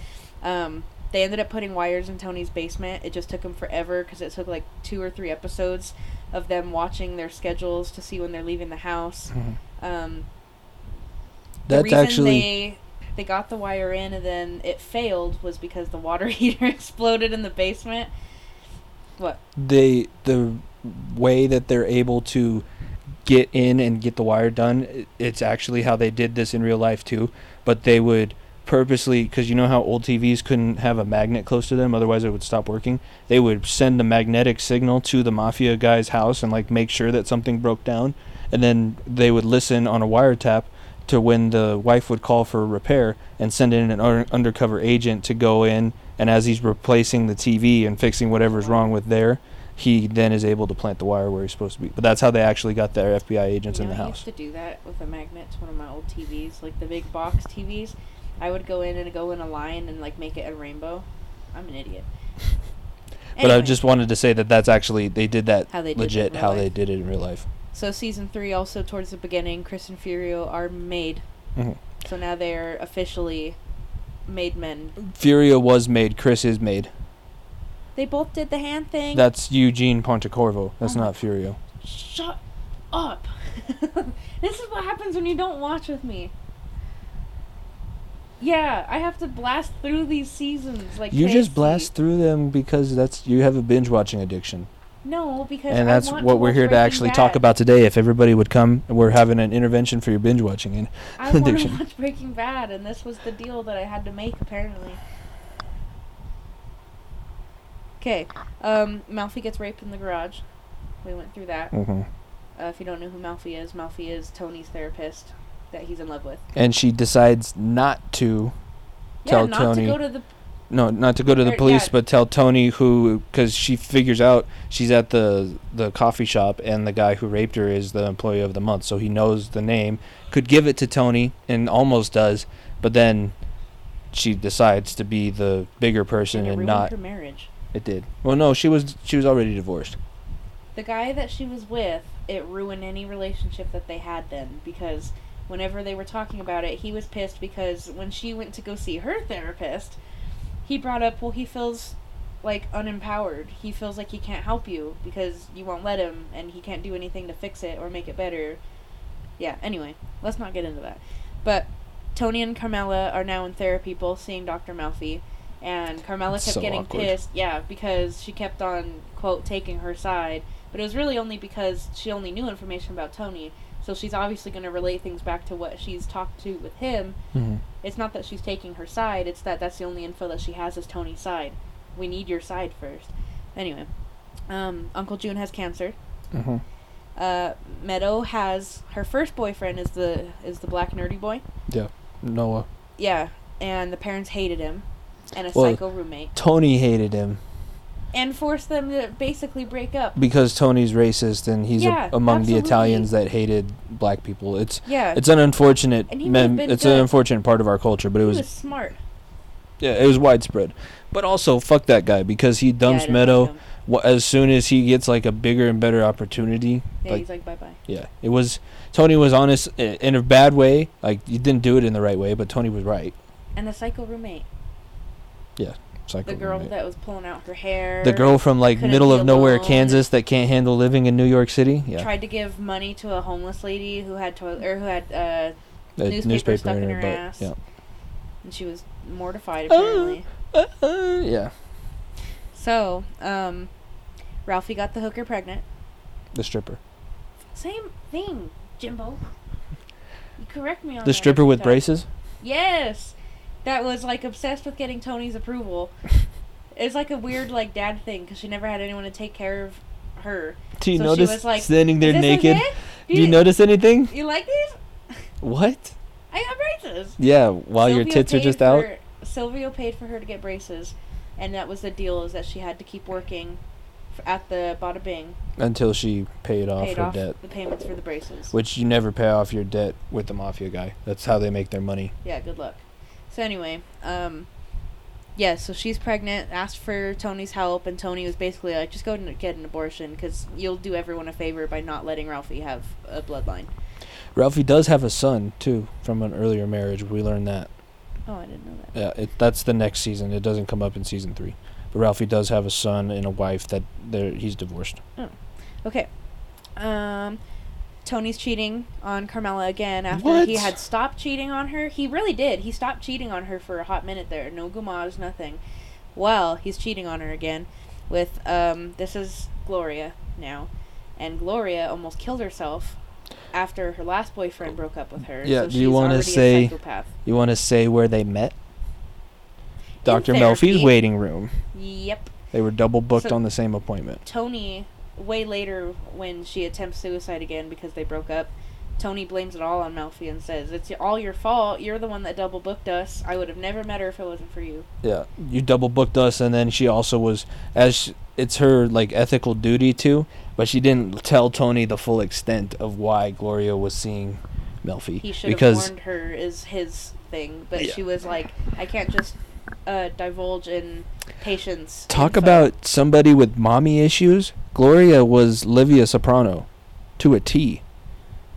Um, they ended up putting wires in Tony's basement. It just took them forever because it took like two or three episodes of them watching their schedules to see when they're leaving the house. Um, the That's reason actually they they got the wire in and then it failed was because the water heater exploded in the basement. What? they the way that they're able to get in and get the wire done it's actually how they did this in real life too but they would purposely because you know how old tvs couldn't have a magnet close to them otherwise it would stop working they would send a magnetic signal to the mafia guy's house and like make sure that something broke down and then they would listen on a wiretap to when the wife would call for repair and send in an un- undercover agent to go in and as he's replacing the TV and fixing whatever's wrong with there, he then is able to plant the wire where he's supposed to be. But that's how they actually got their FBI agents You in know, the I house. used to do that with a magnet to one of my old TVs, like the big box TVs. I would go in and go in a line and like make it a rainbow. I'm an idiot. But I just wanted to say that that's actually they did that How they did legit how life. they did it in real life. so season three also towards the beginning, Chris and Furio are made. Mhm. So now they're officially made men. Furio was made, Chris is made. They both did the hand thing. That's Eugene Pontecorvo. That's Oh not Furio. Shut up. this is what happens when you don't watch with me. Yeah, I have to blast through these seasons like You just blast through them because that's you have a binge watching addiction. No, because And I that's what we're here to actually talk about today. If everybody would come, we're having an intervention for your binge watching and I want to watch Breaking Bad, and this was the deal that I had to make apparently. Okay, um, Melfi gets raped in the garage. We went through that. Mhm. Uh, if you don't know who Melfi is, Melfi is Tony's therapist that he's in love with. and she decides not to Yeah, tell not Tony to go to the no not to go to the police yeah. but tell Tony who cuz she figures out she's at the the coffee shop and the guy who raped her is the employee of the month so he knows the name could give it to Tony and almost does but then she decides to be the bigger person and it and not her marriage. it did well no she was she was already divorced The guy that she was with, it ruined any relationship that they had then because whenever they were talking about it, he was pissed because when she went to go see her therapist, he brought up, well, he feels like unempowered. He feels like he can't help you because you won't let him and he can't do anything to fix it or make it better. Yeah, anyway, let's not get into that. But Tony and Carmela are now in therapy, both seeing Dr. Melfi. And Carmela kept So getting awkward. pissed, yeah, because she kept on, quote, taking her side. But it was really only because she only knew information about Tony. So she's obviously going to relate things back to what she's talked to with him. mm-hmm. It's not that she's taking her side, it's that that's the only info that she has is Tony's side. We need your side first. Anyway, um, Uncle June has cancer. Mm-hmm. Uh, Meadow has her first boyfriend is the is the black nerdy boy. yeah Noah Yeah, and the parents hated him, and a Well- psycho roommate, Tony hated him and force them to basically break up. because Tony's racist and he's a- Yeah, among the. Italians that hated black people. It's Yeah, it's an unfortunate he mem- it's an unfortunate part of our culture, but it was, was smart. yeah, it was widespread. But also fuck that guy because he dumps didn't Meadow like as soon as he gets like a bigger and better opportunity. Yeah, like he's like bye bye. yeah, it was Tony was honest in a bad way. Like he didn't do it in the right way, but Tony was right. And the psycho roommate, Psycho the girl roommate. that was pulling out her hair. the girl from like middle of nowhere. Kansas, that can't handle living in New York City. Yeah, tried to give money to a homeless lady who had toilet or who had uh, The newspaper stuck in her butt, ass. Yeah. and she was mortified Oh. apparently. Uh, uh, yeah. So, um, Ralphie got the hooker pregnant. The stripper. Same thing, Jimbo. You correct me on The stripper with time. braces. Yes, that was like obsessed with getting Tony's approval. It's like a weird like dad thing because she never had anyone to take care of her. Do you So she notice was like, standing there naked? okay? Do you notice anything? You like these? What? I got braces. Yeah, while your tits are just out. Silvio paid for her to get braces, and that was the deal: is that she had to keep working at the Bada Bing, Until she paid off paid her off debt. the payments for the braces. Which you never pay off your debt with the mafia guy. That's how they make their money. Yeah, good luck. So anyway, um, yeah, so she's pregnant, asked for Tony's help, and Tony was basically like, just go and get an abortion because you'll do everyone a favor by not letting Ralphie have a bloodline. Ralphie does have a son too from an earlier marriage. We learned that. Oh, I didn't know that. Yeah, it, that's the next season. It doesn't come up in season three. But Ralphie does have a son and a wife that he's divorced. Oh, Okay. Um, Tony's cheating on Carmela again after he had stopped cheating on her. He really did. He stopped cheating on her for a hot minute there. No gumas, nothing. Well, he's cheating on her again with um this is Gloria now. And Gloria almost killed herself after her last boyfriend broke up with her. Yeah, so do you wanna say- You want to say where they met? Dr. Melfi's waiting room. Yep. They were double booked So- on the same appointment. Tony, way later when she attempts suicide again because they broke up, Tony blames it all on Melfi and says, It's all your fault. You're the one that double booked us. I would have never met her if it wasn't for you. Yeah, you double booked us, and then she also was as sh- it's her like ethical duty to, but she didn't tell Tony the full extent of why Gloria was seeing Melfi He should have warned her, is his thing. But Yeah. she was like, I can't just uh, divulge in patients. talk info." about somebody with mommy issues. Gloria was Livia Soprano, to a T.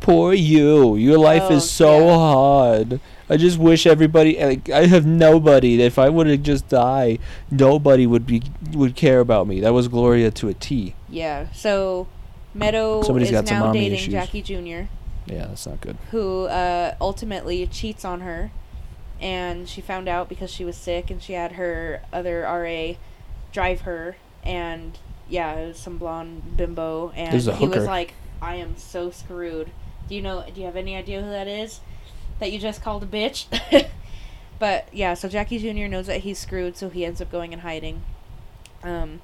Poor you. Your life Oh, is so yeah. hard. I just wish everybody like I have nobody. If I would have just died, nobody would be would care about me. That was Gloria to a T. Yeah, so Meadow Somebody's is got now dating issues. Jackie Jr., Yeah, that's not good. who uh, ultimately cheats on her. And she found out because she was sick and she had her other RA drive her. And yeah, it was some blonde bimbo. And This is a he was like, I am so screwed. Do you know, do you have any idea who that is? That you just called a bitch? but yeah, so Jackie Jr. knows that he's screwed, so he ends up going and hiding. Um,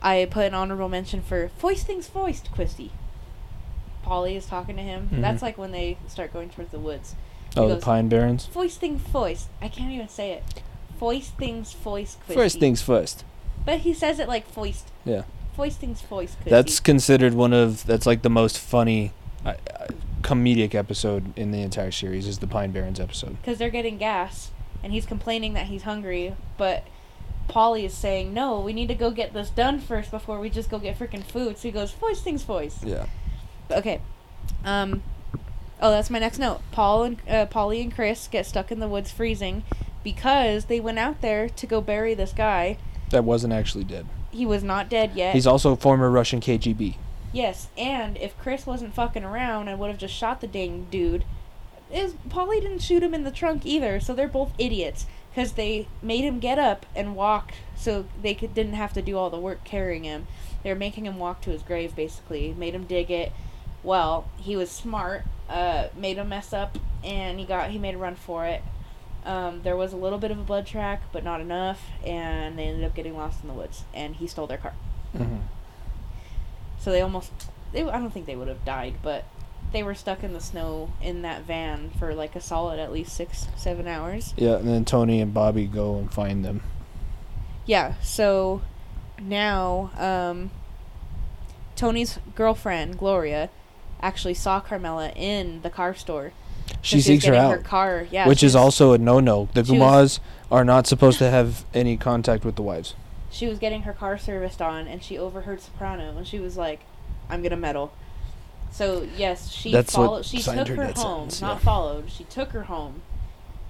I put an honorable mention for Foist things foist, Quisty. Paulie is talking to him. Mhm. That's like when they start going towards the woods. He Oh, the goes, Pine Barrens. Foisting foist. I can't even say it. Foist things foist, Quisty. First things first. But he says it like foist. Yeah. Foist things foist, Quisty. That's considered one of that's like the most funny uh, uh, comedic episode in the entire series is the Pine Barrens episode. because they're getting gas, and he's complaining that he's hungry, but Paulie is saying, "No, we need to go get this done first before we just go get freaking food." So he goes, "Foist things foist." Yeah. Okay. Um. Oh, that's my next note. Paul and uh, Paulie and Chris get stuck in the woods freezing because they went out there to go bury this guy. That wasn't actually dead. He was not dead yet. He's also a former Russian KGB. yes, and if Chris wasn't fucking around and would have just shot the dang dude, is Paulie didn't shoot him in the trunk either. So they're both idiots because they made him get up and walk so they could didn't have to do all the work carrying him. They're making him walk to his grave basically. Made him dig it. Well, he was smart. Uh, made a mess up, and he got he made a run for it. Um, there was a little bit of a blood track, but not enough, and they ended up getting lost in the woods. And he stole their car. Mm-hmm. So they almost, they, I don't think they would have died, but they were stuck in the snow in that van for like a solid at least six, seven hours. Yeah, and then Tony and Bobby go and find them. Yeah, so now um, Tony's girlfriend, Gloria, actually saw Carmela in the car store. She seeks her getting out, Her car, yeah, which is was- also a no-no. The Gumas are not supposed to have any contact with the wives. she was getting her car serviced on, and she overheard Soprano, and she was like, "I'm gonna meddle." So yes, she That's followed. She took her her, home, sentence, not yeah. followed. She took her home,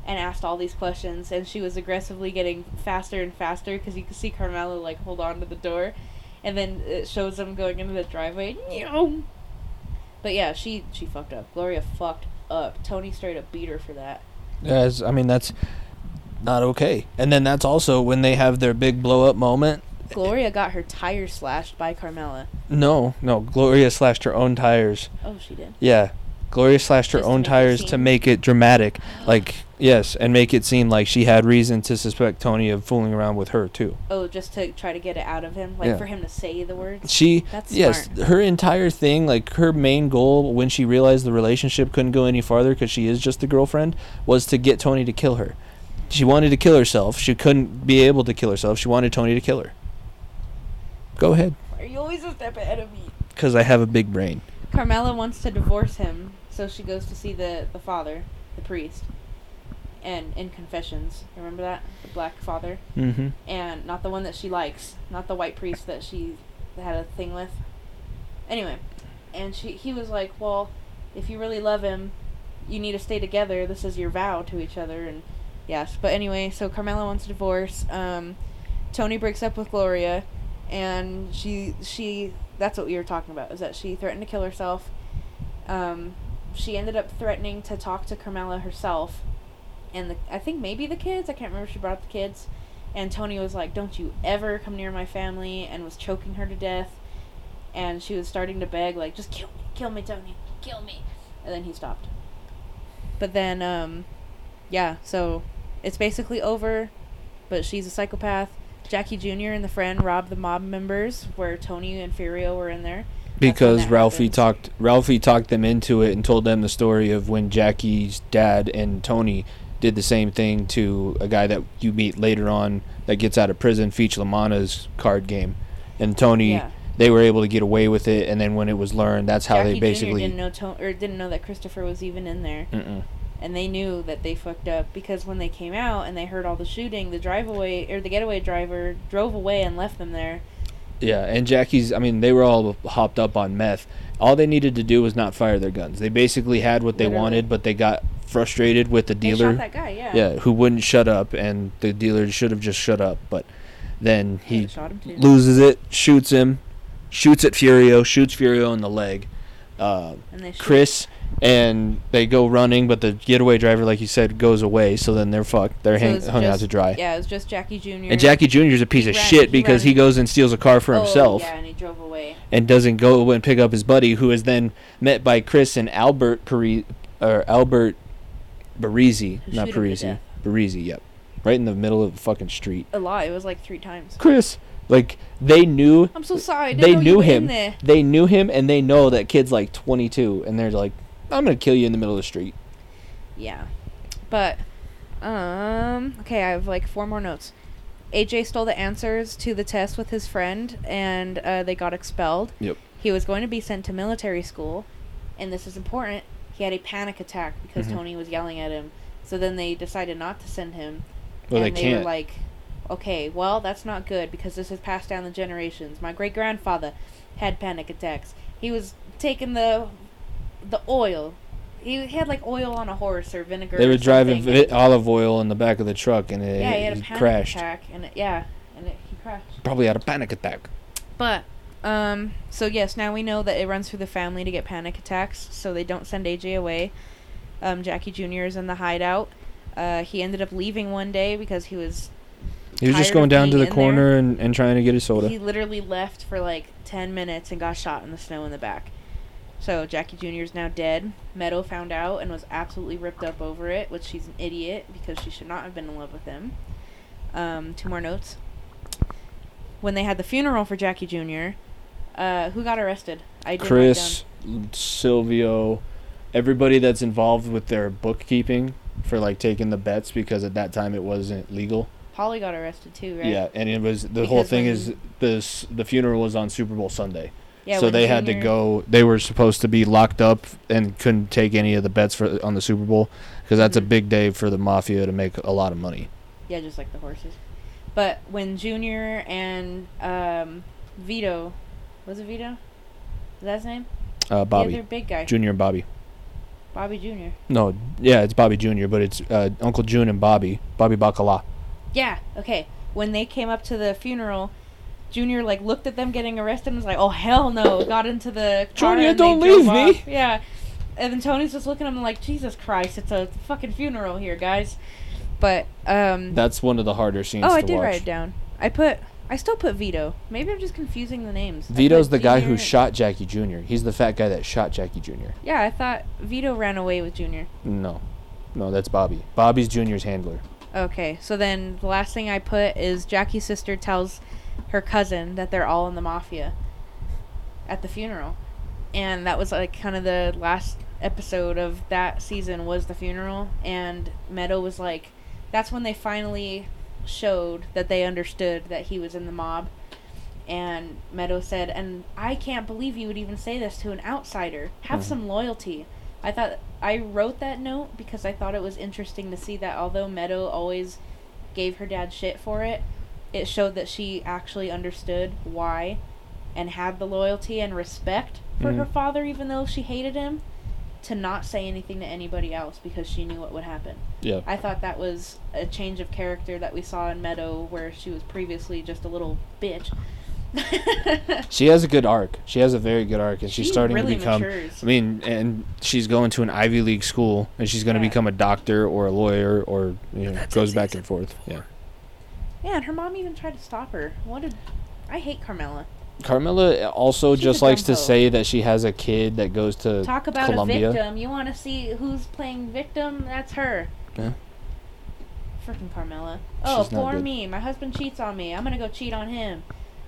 and asked all these questions, and she was aggressively getting faster and faster because you could see Carmela like hold on to the door, and then it shows them going into the driveway. But yeah, she she fucked up. Gloria fucked up. Tony straight up beat her for that. As I mean, that's not okay. And then that's also when they have their big blow-up moment. Gloria got her tires slashed by Carmela. No, no, Gloria slashed her own tires. Oh, she did. Yeah. Gloria slashed her Just own tires to make it dramatic. Like, yes, and make it seem like she had reason to suspect Tony of fooling around with her, too. Oh, just to try to get it out of him, like Yeah. for him to say the words. She, That's yes, smart. her entire thing, like, her main goal when she realized the relationship couldn't go any farther because she is just the girlfriend, was to get Tony to kill her. She wanted to kill herself. She couldn't be able to kill herself. She wanted Tony to kill her. Go ahead. Why are you always a step ahead of me? Because I have a big brain. Carmela wants to divorce him, so she goes to see the, the father, the priest, and in confessions. Remember that? The black father? Mm-hmm. And not the one that she likes, not the white priest that she had a thing with. Anyway, and she he was like, Well, if you really love him, you need to stay together. This is your vow to each other. And yes, but anyway, so Carmela wants a divorce. Um, Tony breaks up with Gloria, and she she that's what we were talking about is that she threatened to kill herself. Um, she ended up threatening to talk to Carmela herself, and the, I think maybe the kids. I can't remember if she brought up the kids. And Tony was like, "Don't you ever come near my family," and was choking her to death. And she was starting to beg, like, "Just kill me, kill me, Tony, kill me," and then he stopped. But then, um, yeah, so it's basically over. But she's a psychopath. Jackie Jr. and the friend robbed the mob members, where Tony and Furio were in there. Because Ralphie happens. talked Ralphie talked them into it and told them the story of when Jackie's dad and Tony did the same thing to a guy that you meet later on that gets out of prison, Feech La Manna's card game. And Tony Yeah. they were able to get away with it and then when it was learned that's how Jackie they basically Jr. didn't know to- or didn't know that Christopher was even in there. Mm-mm. and they knew that they fucked up because when they came out and they heard all the shooting, the drive away or the getaway driver drove away and left them there. Yeah, and Jackie's I mean they were all hopped up on meth. All they needed to do was not fire their guns. They basically had what they Literally. wanted, but they got frustrated with the dealer. shot that guy, yeah. yeah, who wouldn't shut up, and the dealer should have just shut up. But then he shot him too. loses it, shoots him, shoots at Furio, shoots Furio in the leg. Uh, And Chris and they go running, but the getaway driver, like you said, goes away. So then they're fucked. They're So hang, hung out to dry. Yeah, it was just Jackie Jr. And Jackie Jr. is a piece He of ran- shit because ran- he goes and steals a car for Oh, himself Yeah, and he drove away. and doesn't go and pick up his buddy, who is then met by Chris and Albert or Albert Barese, not Parisi. Barese. Yep, right in the middle of the fucking street. A lot. It was like three times. Chris, like they knew I'm so sorry. They knew him. They knew him, and they know that kid's like 22, and they're like, "I'm gonna kill you in the middle of the street." Yeah, but um, okay, I have like four more notes. AJ stole the answers to the test with his friend, and uh, they got expelled. Yep. He was going to be sent to military school, and this is important. He had a panic attack because Mhm. Tony was yelling at him. So then they decided not to send him. Well, and they they can't. were like, okay, well, that's not good because this has passed down the generations. My great grandfather had panic attacks. He was taking the the oil. He had like oil on a horse or vinegar. they were driving vi- olive oil in the back of the truck, and it, yeah, he had a panic crashed. attack, and it, yeah, and it, he crashed. Probably had a panic attack. But um, so yes, now we know that it runs through the family to get panic attacks, so they don't send AJ away. Um, Jackie Jr. is in the hideout. Uh, he ended up leaving one day because he was He was just going down to the corner and, and trying to get his soda. He literally left for like 10 minutes and got shot in the snow in the back. So Jackie Jr. is now dead. Meadow found out and was absolutely ripped up over it, which she's an idiot because she should not have been in love with him. Um, two more notes. When they had the funeral for Jackie Jr., uh, who got arrested? I Chris, Silvio, everybody that's involved with their bookkeeping for like taking the bets because at that time it wasn't legal. Paulie got arrested too, right? Yeah, and it was the whole thing is this the funeral was on Super Bowl Sunday. Yeah, so they had to go. They were supposed to be locked up and couldn't take any of the bets for on the Super Bowl because that's a Mhm. big day for the mafia to make a lot of money. Yeah, just like the horses. But when Junior and um, Vito, was it Vito? Is that his name? Uh, The Bobby other big guy. Junior and Bobby. Bobby Jr. No, yeah, it's Bobby Junior, but it's uh, Uncle June and Bobby. Bobby Bacala. Yeah, okay. When they came up to the funeral, Junior like looked at them getting arrested and was like, "Oh hell no!" Got into the car Junior, and they don't leave me. off. Yeah, and then Tony's just looking at him like, "Jesus Christ, it's a fucking funeral here, guys." But um, That's one of the harder scenes. oh, I did watch. write it down. I put, I still put Vito. Maybe I'm just confusing the names. Vito's the guy who shot Jackie Jr. He's the fat guy that shot Jackie Jr. Yeah, I thought Vito ran away with Junior. No, no, that's Bobby. Bobby's Junior's handler. Okay, so then the last thing I put is Jackie's sister tells her cousin that they're all in the mafia at the funeral. And that was like kind of the last episode of that season was the funeral and Meadow was like that's when they finally showed that they understood that he was in the mob. And Meadow said, and I can't believe you would even say this to an outsider. Have Mhm. some loyalty. I thought I wrote that note because I thought it was interesting to see that although Meadow always gave her dad shit for it, it showed that she actually understood why and had the loyalty and respect for her Mhm. father even though she hated him to not say anything to anybody else because she knew what would happen. Yeah. I thought that was a change of character that we saw in Meadow where she was previously just a little bitch. She has a good arc. She has a very good arc, and she's She starting really to become. matures. I mean, and she's going to an Ivy League school, and she's going to Yeah. become a doctor or a lawyer, or you know, goes back and forth. Yeah. Yeah, and her mom even tried to stop her. What did I hate Carmela. Carmela also She's just likes to say that she has a kid that goes to Talk about Columbia. a victim. You want to see who's playing victim? That's her. Yeah. Freaking Carmela. Oh, She's poor me. My husband cheats on me. I'm gonna go cheat on him.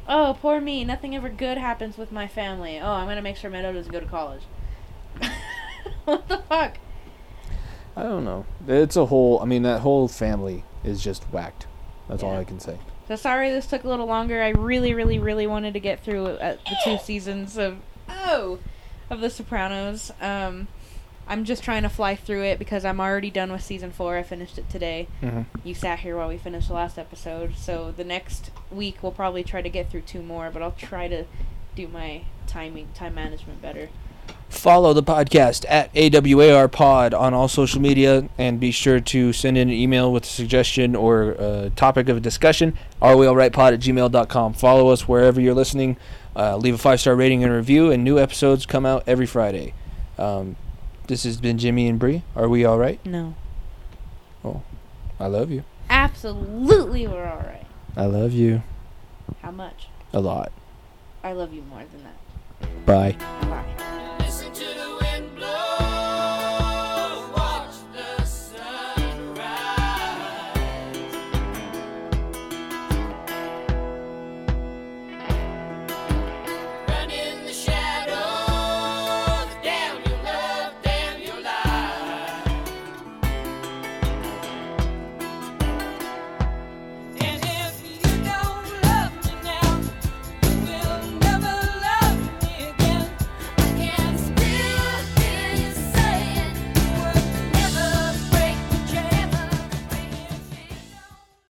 Oh, poor me. Nothing ever good happens with my family. Oh, I'm gonna make sure Meadow doesn't go to college. what the fuck? I don't know. It's a whole. I mean, that whole family is just whacked. That's all I can say. So sorry this took a little longer. I really, really, really wanted to get through uh, the two seasons of oh of The Sopranos. Um, I'm just trying to fly through it because I'm already done with season four. I finished it today. Mm-hmm. You sat here while we finished the last episode. So the next week we'll probably try to get through two more, but I'll try to do my timing, time management better. Follow the podcast at AWAR Pod on all social media, and be sure to send in an email with a suggestion or a topic of a discussion. arewealrightpod at gmail.com. Follow us wherever you're listening. Uh, leave a five star rating and review, and new episodes come out every Friday. Um, this has been Jimmy and Bre. Are we all right? No, Oh, I love you. absolutely, we're all right. I love you How much? a lot. I love you more than that. Bye. Bye.